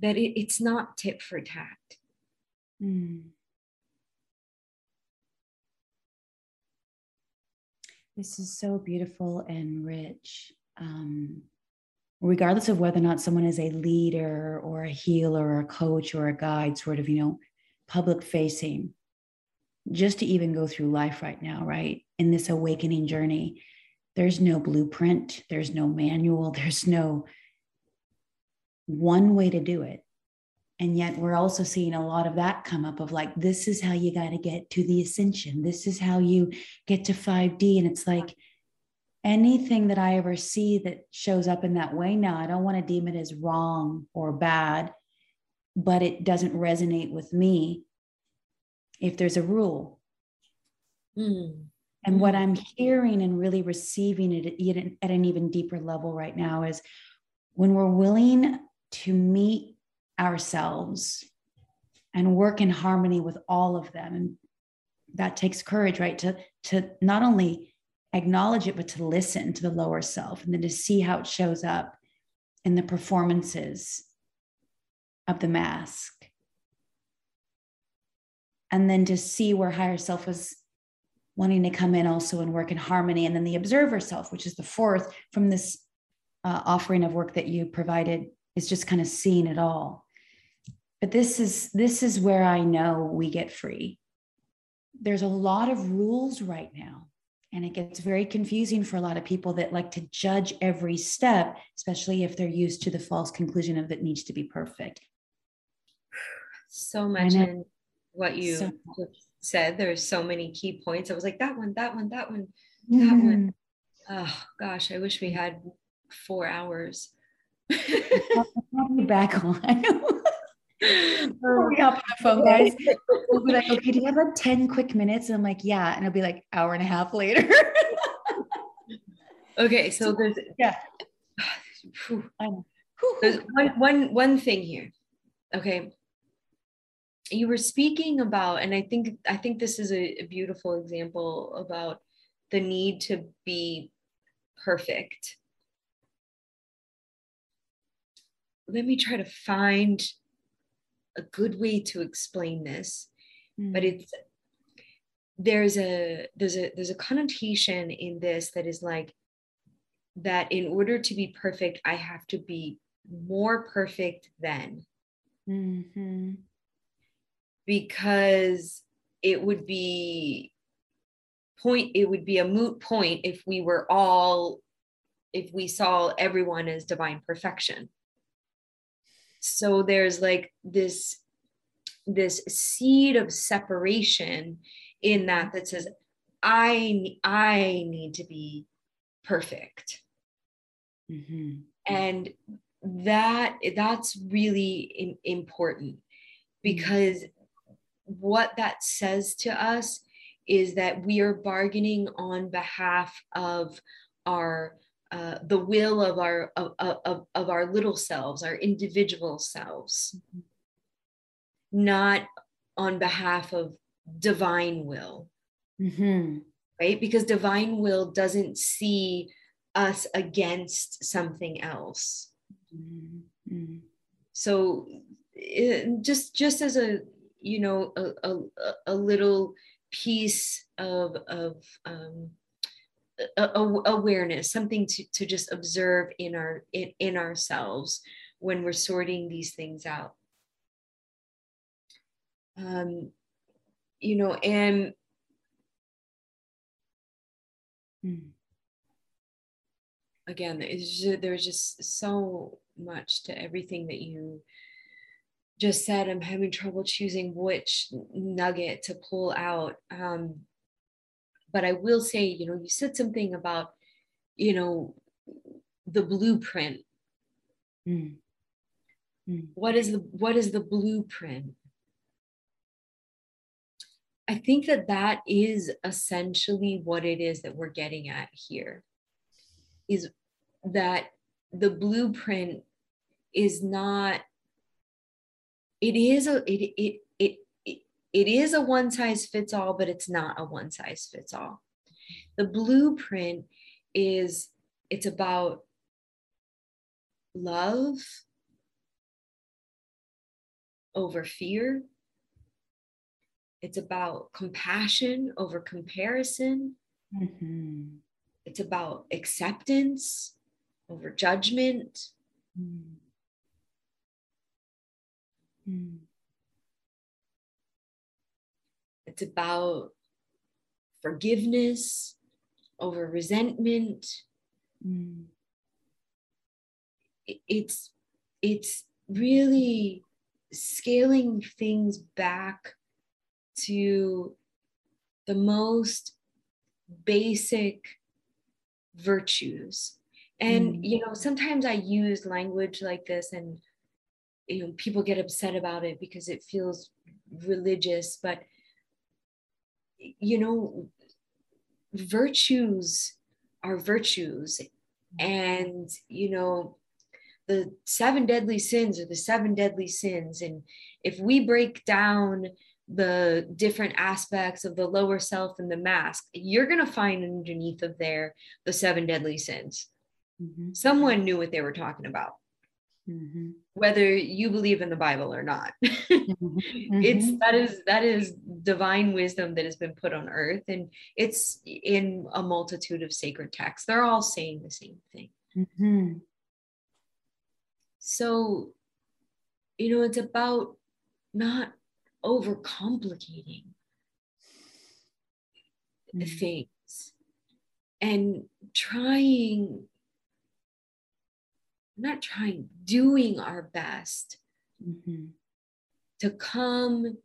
That it, it's not tit for tat. Mm. This is so beautiful and rich. Um, regardless of whether or not someone is a leader or a healer or a coach or a guide, sort of, you know, public facing, just to even go through life right now, right? In this awakening journey, there's no blueprint, there's no manual, there's no one way to do it. And yet we're also seeing a lot of that come up of like, this is how you got to get to the ascension. This is how you get to 5D. And it's like anything that I ever see that shows up in that way now, I don't want to deem it as wrong or bad, but it doesn't resonate with me if there's a rule. Mm. And what Mm. I'm hearing and really receiving it at- at an even deeper level right now is when we're willing to meet ourselves and work in harmony with all of them. And that takes courage, right? To, to not only acknowledge it, but to listen to the lower self and then to see how it shows up in the performances of the mask. And then to see where higher self was wanting to come in also and work in harmony. And then the observer self, which is the fourth from this uh, offering of work that you provided, is just kind of seeing it all. But this is this is where I know we get free. There's a lot of rules right now. And it gets very confusing for a lot of people that like to judge every step, especially if they're used to the false conclusion of it needs to be perfect. So much in what you So- said. There's so many key points. I was like, that one, that one, that one. Mhm. one. Oh gosh, I wish we had four hours. I'll back on. Before we hop on the phone, guys. We'll be like, okay, do you have like 10 quick minutes? And I'm like, yeah. And it'll be like hour and a half later. okay, so there's yeah. There's one one one thing here. Okay. You were speaking about, and I think I think this is a, a beautiful example about the need to be perfect. Let me try to find a good way to explain this. but it's there's a there's a there's a connotation in this that is like that in order to be perfect i have to be more perfect than Mhm. Because it would be point it would be a moot point if we were all if we saw everyone as divine perfection so there's like this this seed of separation in that that says i i need to be perfect Mhm. and that that's really im- important because what that says to us is that we are bargaining on behalf of our uh, the will of our of, of, of our little selves our individual selves Mhm. not on behalf of divine will mm-hmm. right because divine will doesn't see us against something else Mhm. Mhm. so it, just just as a you know a, a, a little piece of of um, a, a- awareness something to, to just observe in our in, in ourselves when we're sorting these things out. Um, you know, and Mm. again, just, there's just so much to everything that you just said. I'm having trouble choosing which nugget to pull out. Um, but I will say, you know, you said something about, you know, the blueprint. Mm. Mm. What is the what is the blueprint? I think that that is essentially what it is that we're getting at here. Is that the blueprint is not it is a it it it it, it is a one size fits all but it's not a one size fits all the blueprint is it's about love over fear it's about compassion over comparison Mhm. it's about acceptance over judgment Mm. Mm. It's about forgiveness over resentment. Mm. It's it's really scaling things back to the most basic virtues. And Mm. you know, sometimes I use language like this and you know, people get upset about it because it feels religious, but you know, virtues are virtues. And, you know, the seven deadly sins are the seven deadly sins. And if we break down the different aspects of the lower self and the mask, you're going to find underneath of there the seven deadly sins. Mhm. Someone knew what they were talking about, Mhm. whether you believe in the Bible or not. Mhm. it's Mhm. that is that is divine wisdom that has been put on earth and it's in a multitude of sacred texts they're all saying the same thing Mhm. so you know it's about not overcomplicating Mhm. things and trying not trying doing our best Mhm. to come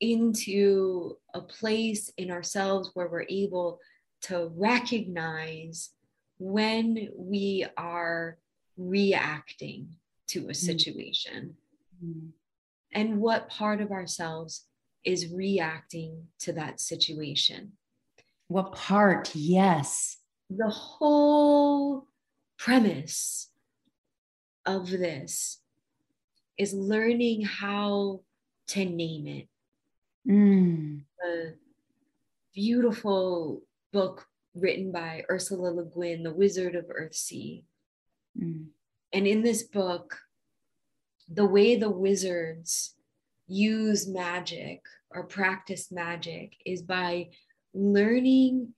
into a place in ourselves where we're able to recognize when we are reacting to a situation Mhm. and what part of ourselves is reacting to that situation. What part? Yes. The whole premise of this is learning how to name it. Mm. a beautiful book written by Ursula Le Guin, The Wizard of Earthsea. Mm. And in this book, the way the wizards use magic or practice magic is by learning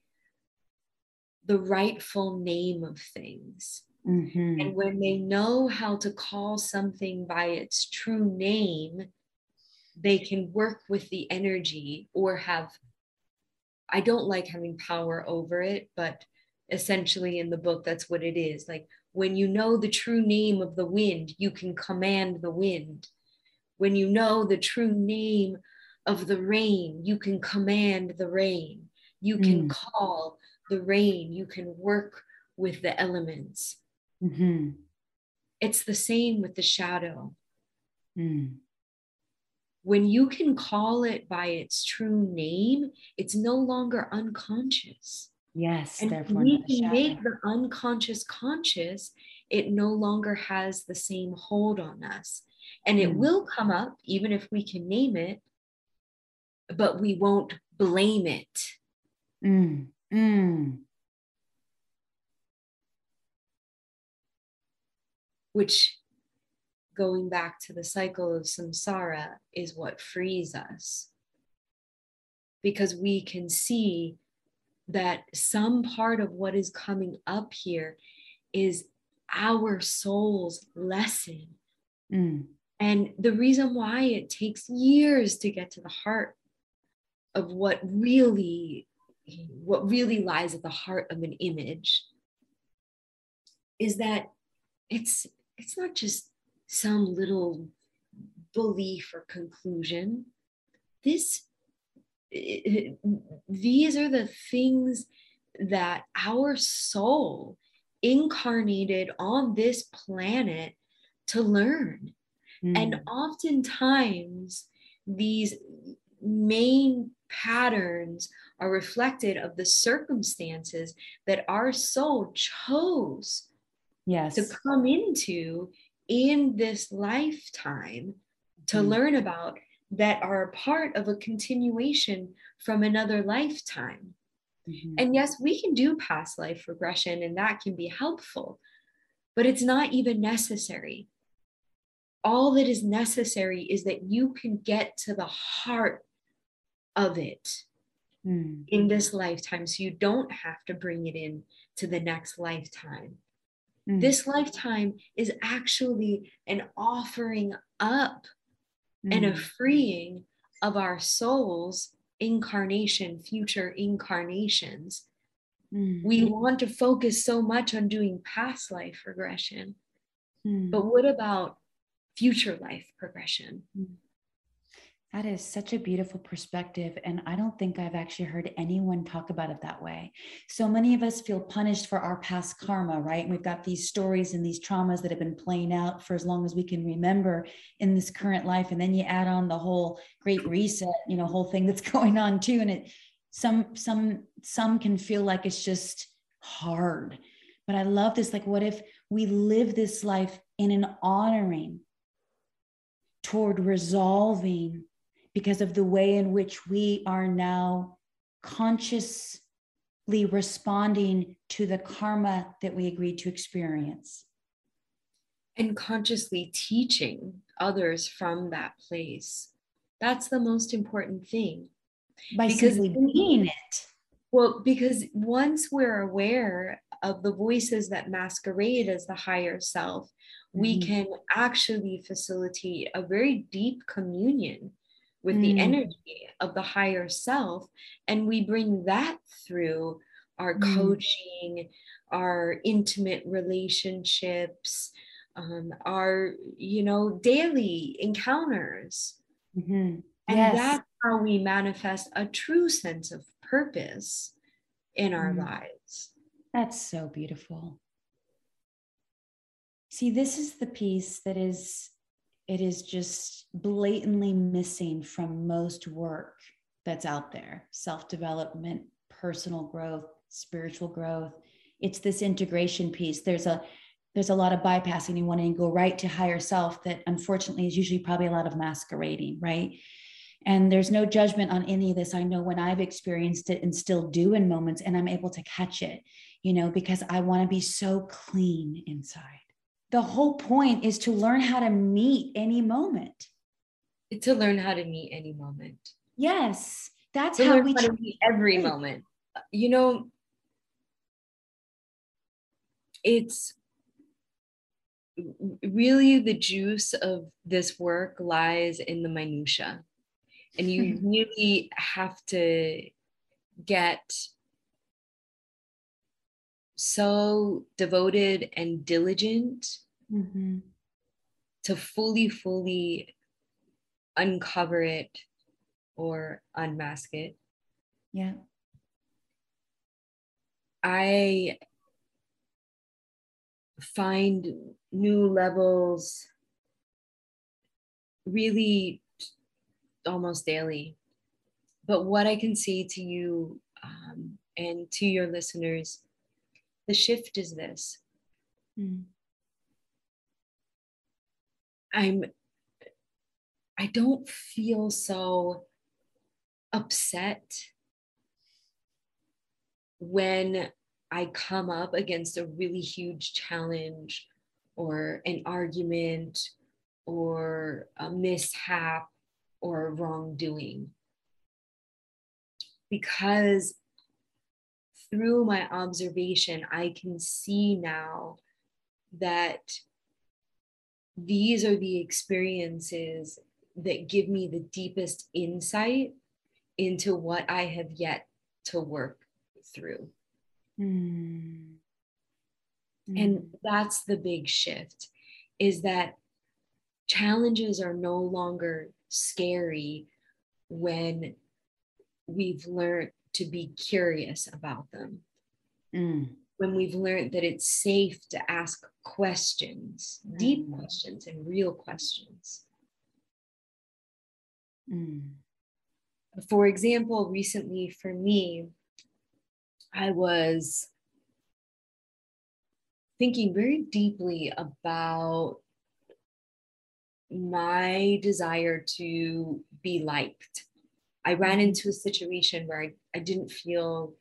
the rightful name of things. Mhm. And when they know how to call something by its true name, they can work with the energy or have. I don't like having power over it, but essentially in the book, that's what it is. Like when you know the true name of the wind, you can command the wind. When you know the true name of the rain, you can command the rain. You can Mm. call the rain. You can work with the elements. Mhm. It's the same with the shadow. Mm. When you can call it by its true name, it's no longer unconscious. Yes. And Therefore, we can shadow. make the unconscious conscious, it no longer has the same hold on us. And it Mm. will come up even if we can name it, but we won't blame it. Mm. Mm. Which going back to the cycle of samsara is what frees us because we can see that some part of what is coming up here is our soul's lesson. Mm. And the reason why it takes years to get to the heart of what really what really lies at the heart of an image is that it's it's not just some little belief or conclusion this these are the things that our soul incarnated on this planet to learn. Mm. And oftentimes, these main patterns are reflected of the circumstances that our soul chose yes. to come into in this lifetime to mm. learn about that are part of a continuation from another lifetime. Mm-hmm. And yes, we can do past life regression and that can be helpful, but it's not even necessary. All that is necessary is that you can get to the heart of it mm. in this lifetime so you don't have to bring it in to the next lifetime. Mm. This lifetime is actually an offering up mm. and a mm. freeing of our souls incarnation, future incarnations. Mm. We want to focus so much on doing past life regression. Mm. But what about future life progression? That is such a beautiful perspective. And I don't think I've actually heard anyone talk about it that way. So many of us feel punished for our past karma, right? And we've got these stories and these traumas that have been playing out for as long as we can remember in this current life. And then you add on the whole great reset, you know, whole thing that's going on too. And it some some some can feel like it's just hard. But I love this. Like, what if we live this life in an honoring toward resolving because of the way in which we are now consciously responding to the karma that we agreed to experience. And consciously teaching others from that place. That's the most important thing. By because simply being it. Well, because once we're aware of the voices that masquerade as the higher self, mm-hmm. we can actually facilitate a very deep communion with mm. the energy of the higher self. And we bring that through our mm. coaching, our intimate relationships, um, our, you know, daily encounters. Mm-hmm. And yes. that's how we manifest a true sense of purpose in our mm. lives. That's so beautiful. See, this is the piece that is it is just blatantly missing from most work that's out there self development, personal growth, spiritual growth. It's this integration piece. There's a there's a lot of bypassing. You want to go right to higher self that unfortunately is usually probably a lot of masquerading, right? And there's no judgment on any of this. I know when I've experienced it and still do in moments, and I'm able to catch it, you know, because I want to be so clean inside the whole point is to learn how to meet any moment. To learn how to meet any moment. Yes, that's to how we how meet every hmm. moment. You know, it's really the juice of this work lies in the minutia and you really have to get so devoted and diligent mm-hmm. to fully, fully uncover it or unmask it. Yeah. I find new levels really almost daily. But what I can say to you um, and to your listeners the shift is this mm. i'm i don't feel so upset when i come up against a really huge challenge or an argument or a mishap or wrongdoing because through my observation, I can see now that these are the experiences that give me the deepest insight into what I have yet to work through. Mm. Mm. And that's the big shift is that challenges are no longer scary when we've learned to be curious about them. Mm. When we've learned that it's safe to ask questions, mm. deep questions, and real questions. Mm. For example, recently for me, I was thinking very deeply about my desire to be liked. I ran into a situation where I, I didn't feel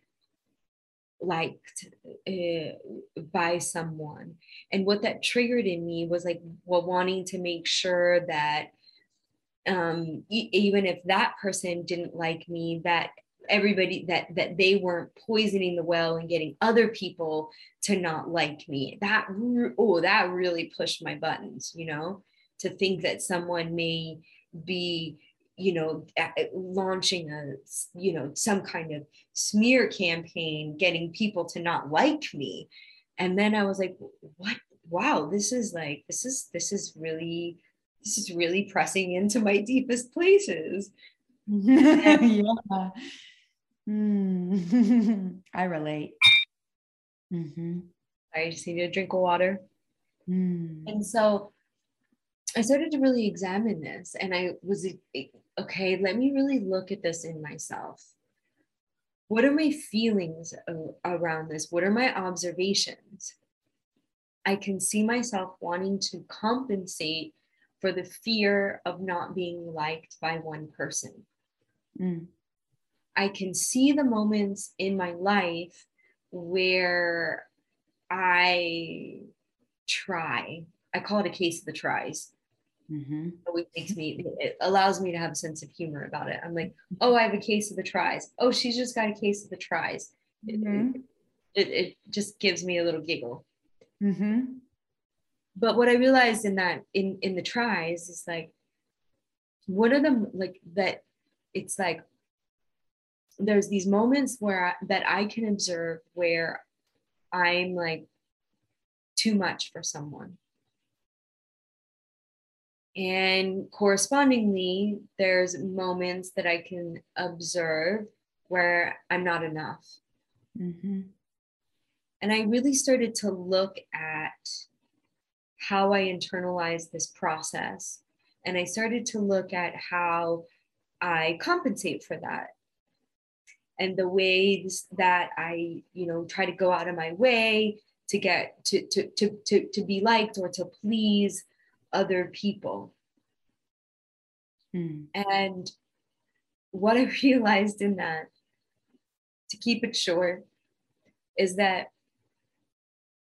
liked uh, by someone. And what that triggered in me was like well, wanting to make sure that um, e- even if that person didn't like me, that everybody that that they weren't poisoning the well and getting other people to not like me that oh that really pushed my buttons you know to think that someone may be you know launching a you know some kind of smear campaign getting people to not like me and then i was like what wow this is like this is this is really this is really pressing into my deepest places yeah Mm. I relate. Mm-hmm. I just need a drink of water. Mm. And so I started to really examine this and I was okay, let me really look at this in myself. What are my feelings around this? What are my observations? I can see myself wanting to compensate for the fear of not being liked by one person. Mm. I can see the moments in my life where I try. I call it a case of the tries. Mm-hmm. It makes me, it allows me to have a sense of humor about it. I'm like, oh, I have a case of the tries. Oh, she's just got a case of the tries. Mm-hmm. It, it, it, just gives me a little giggle. Mm-hmm. But what I realized in that, in in the tries, is like, what are the like that? It's like, there's these moments where I, that I can observe where I'm like too much for someone. And correspondingly, there's moments that I can observe where I'm not enough. Mm-hmm. And I really started to look at how I internalized this process. And I started to look at how I compensate for that and the ways that I, you know, try to go out of my way to get to to to to, to be liked or to please other people. Hmm. And what I realized in that, to keep it short, is that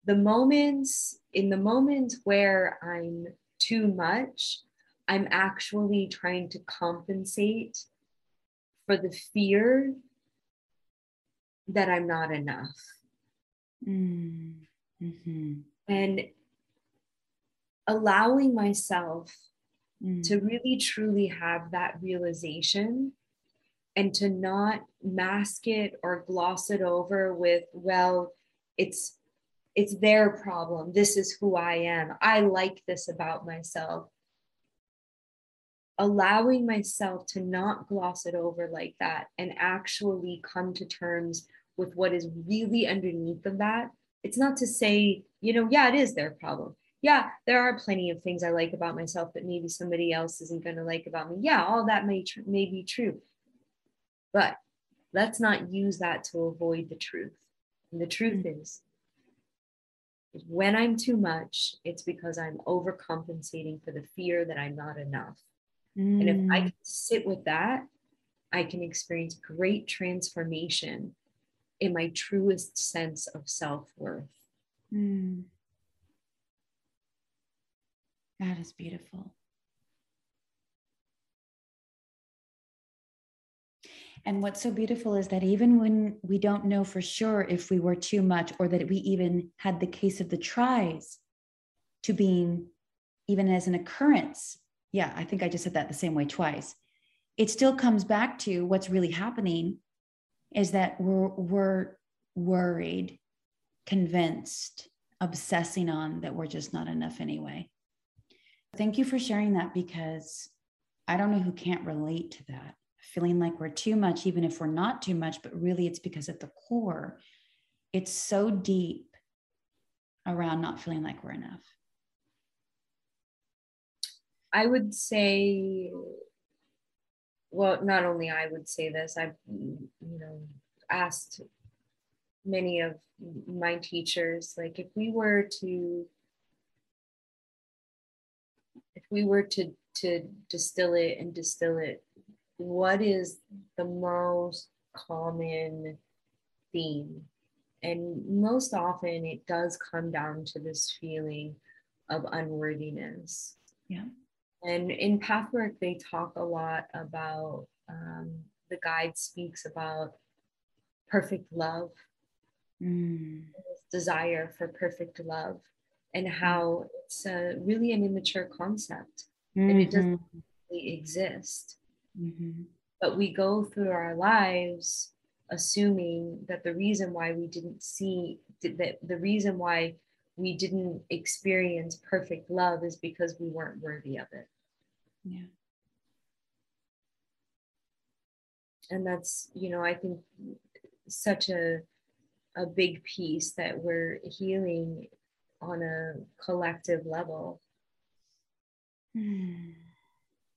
the moments, in the moments where I'm too much, I'm actually trying to compensate for the fear that I'm not enough. Mm-hmm. And allowing myself mm. to really truly have that realization and to not mask it or gloss it over with well it's it's their problem. This is who i am. I like this about myself. Allowing myself to not gloss it over like that and actually come to terms with what is really underneath of that. It's not to say you know yeah it is their problem yeah there are plenty of things i like about myself that maybe somebody else isn't going to like about me yeah all that may tr- may be true but let's not use that to avoid the truth and the truth mm-hmm. is when i'm too much it's because i'm overcompensating for the fear that i'm not enough mm. and if i mm. can sit with that i can experience great transformation in my truest sense of self worth. Mm. That is beautiful. And what's so beautiful is that even when we don't know for sure if we were too much or that we even had the case of the tries, to being even as an occurrence. Yeah, I think I just said that the same way twice. It still comes back to what's really happening is that we're, we're worried, convinced, obsessing on that we're just not enough anyway. Thank you for sharing that because I don't know who can't relate to that. Feeling like we're too much, even if we're not too much, but really it's because at the core, it's so deep around not feeling like we're enough. I would say, well, not only I would say this, I've, you know, asked many of my teachers, like if we were to, we were to, to distill it and distill it, what is the most common theme? And most often it does come down to this feeling of unworthiness. Yeah. And in Pathwork, they talk a lot about, um, the guide speaks about perfect love, mm. desire for perfect love, and how it's a, really an immature concept mm-hmm. and it doesn't mm-hmm. really exist. Mm-hmm. But we go through our lives assuming that the reason why we didn't see that the reason why we didn't experience perfect love is because we weren't worthy of it. Yeah. And that's, you know, I think such a a big piece that we're healing on a collective level. Hmm.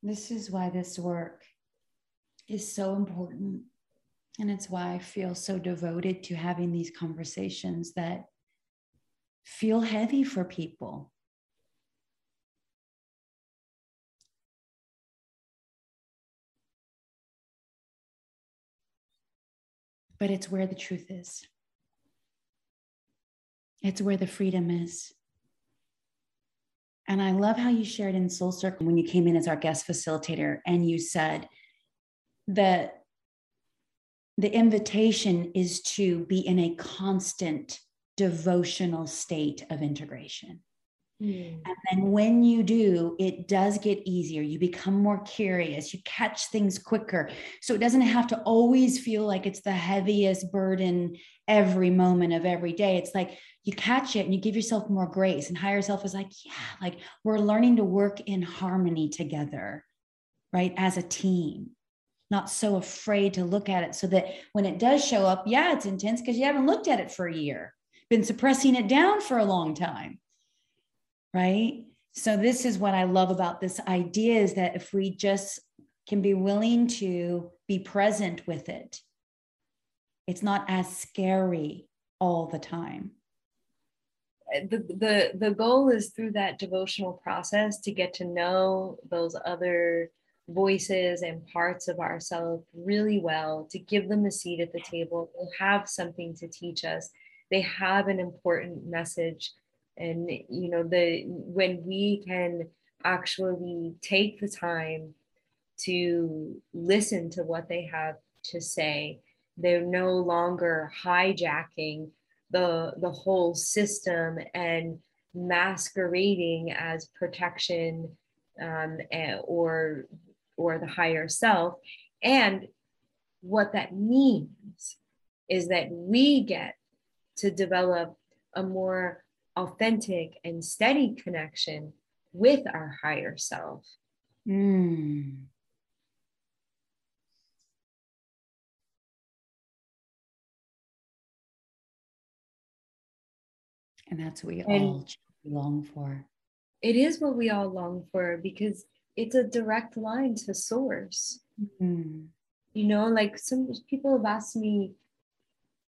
This is why this work is so important. And it's why I feel so devoted to having these conversations that feel heavy for people. but it's where the truth is. It's where the freedom is. And I love how you shared in Soul Circle when you came in as our guest facilitator and you said that the invitation is to be in a constant devotional state of integration. Mm. And then when you do, it does get easier. You become more curious, you catch things quicker. So it doesn't have to always feel like it's the heaviest burden every moment of every day. It's like you catch it and you give yourself more grace. And higher self is like, yeah, like we're learning to work in harmony together, right? As a team. Not so afraid to look at it so that when it does show up, yeah, it's intense because you haven't looked at it for a year, been suppressing it down for a long time right? So this is what I love about this idea is that if we just can be willing to be present with it, it's not as scary all the time. Uh, the, the the goal is through that devotional process to get to know those other voices and parts of ourselves really well to give them a seat at the table they have something to teach us they have an important message and you know the when we can actually take the time to listen to what they have to say they're no longer hijacking the the whole system and masquerading as protection um, or or the higher self. And what that means is that we get to develop a more authentic and steady connection with our higher self. Mm. And that's what we and all long for. It is what we all long for because it's a direct line to source. Mm-hmm. You know, like some people have asked me,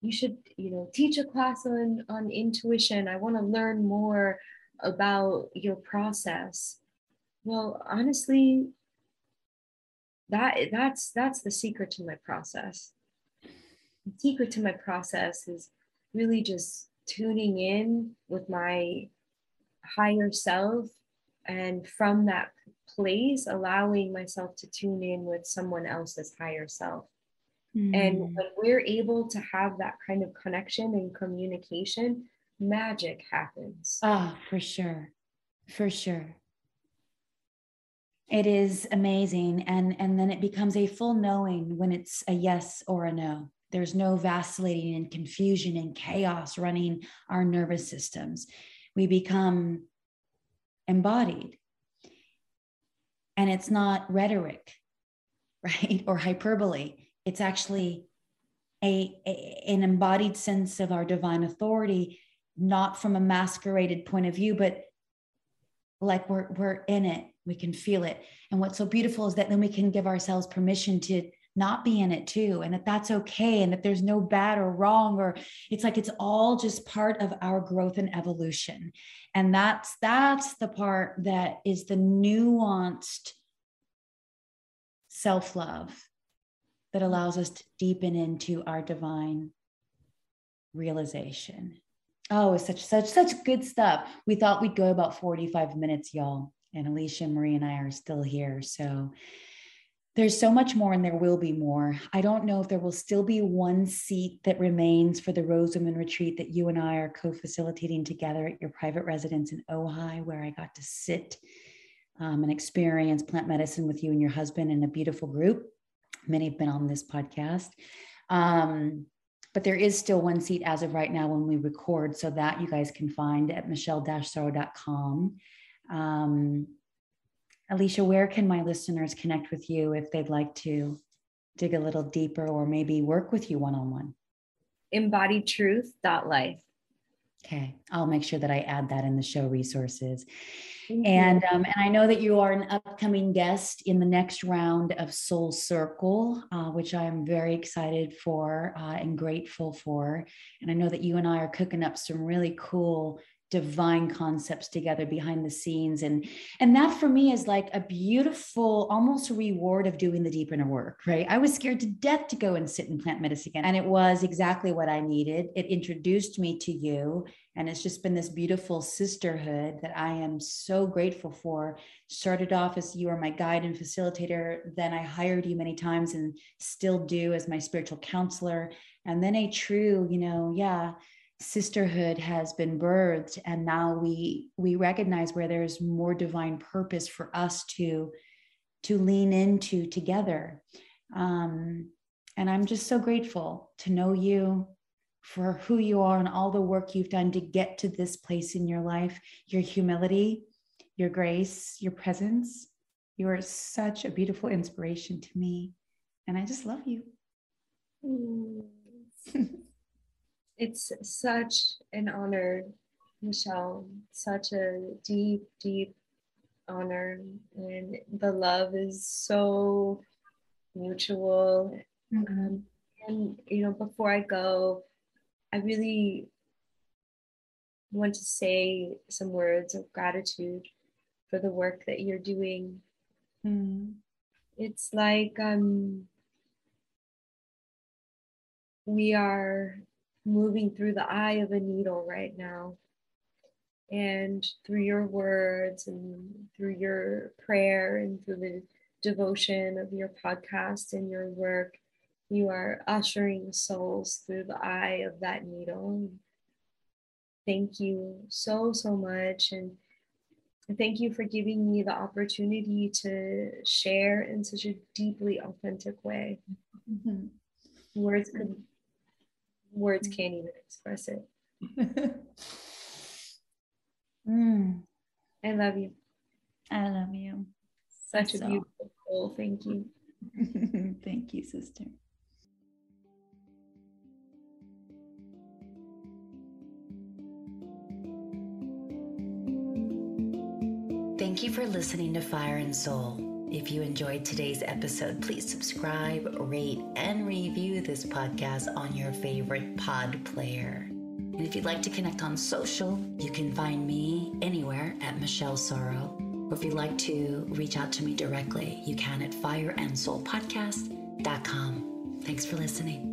you should you know teach a class on on intuition. I want to learn more about your process. Well honestly that that's that's the secret to my process. The secret to my process is really just tuning in with my higher self and from that place allowing myself to tune in with someone else's higher self Mm. And when we're able to have that kind of connection and communication, magic happens. Ah, for sure. For sure. It is amazing. And, and then it becomes a full knowing when it's a yes or a no. There's no vacillating and confusion and chaos running our nervous systems. We become embodied. And it's not rhetoric, right? Or hyperbole. It's actually a, a, an embodied sense of our divine authority, not from a masqueraded point of view, but like we're we're in it. We can feel it. And what's so beautiful is that then we can give ourselves permission to not be in it too and that that's okay and that there's no bad or wrong or it's like it's all just part of our growth and evolution and that's that's the part that is the nuanced self-love that allows us to deepen into our divine realization oh it's such such such good stuff we thought we'd go about 45 minutes y'all and alicia marie and i are still here so there's so much more and there will be more. I don't know if there will still be one seat that remains for the Women retreat that you and I are co facilitating together at your private residence in Ojai, where I got to sit um, and experience plant medicine with you and your husband in a beautiful group. Many have been on this podcast. Um, but there is still one seat as of right now when we record, so that you guys can find at michelle-sorrow.com. Um, Alicia, where can my listeners connect with you if they'd like to dig a little deeper or maybe work with you one on one? Embodiedtruth.life. Okay, I'll make sure that I add that in the show resources. And um, and I know that you are an upcoming guest in the next round of Soul Circle, uh, which I am very excited for uh, and grateful for. And I know that you and I are cooking up some really cool divine concepts together behind the scenes. And and that for me is like a beautiful almost reward of doing the deep inner work right? I was scared to death to go and sit in plant medicine again and it was exactly what i needed. It introduced me to you and it's just been this beautiful sisterhood that i am so grateful for. Started off as you were my guide and facilitator then i hired you many times and still do as my spiritual counselor and then a true you know yeah sisterhood has been birthed and now we we recognize where there's more divine purpose for us to to lean into together. Um, and i'm just so grateful to know you for who you are and all the work you've done to get to this place in your life your humility your grace your presence. You are such a beautiful inspiration to me and i just love you it's such an honor, Michelle, such a deep, deep honor. And the love is so mutual. Mm-hmm. Um, and, you know, before I go, I really want to say some words of gratitude for the work that you're doing. Mm. It's like um, we are moving through the eye of a needle right now. And through your words and through your prayer and through the devotion of your podcast and your work, you are ushering souls through the eye of that needle. Thank you so, so much. And thank you for giving me the opportunity to share in such a deeply authentic way. Mm-hmm. Words could words mm. can't even express it. mm. I love you. I love you. Such so. a beautiful soul. Thank you. Thank you, sister. Thank you for listening to Fire and Soul. If you enjoyed today's episode, please subscribe, rate, and review this podcast on your favorite pod player. And if you'd like to connect on social, you can find me anywhere at Michelle Sorrow. Or if you'd like to reach out to me directly, you can at fireandsoulpodcast.com. Thanks for listening.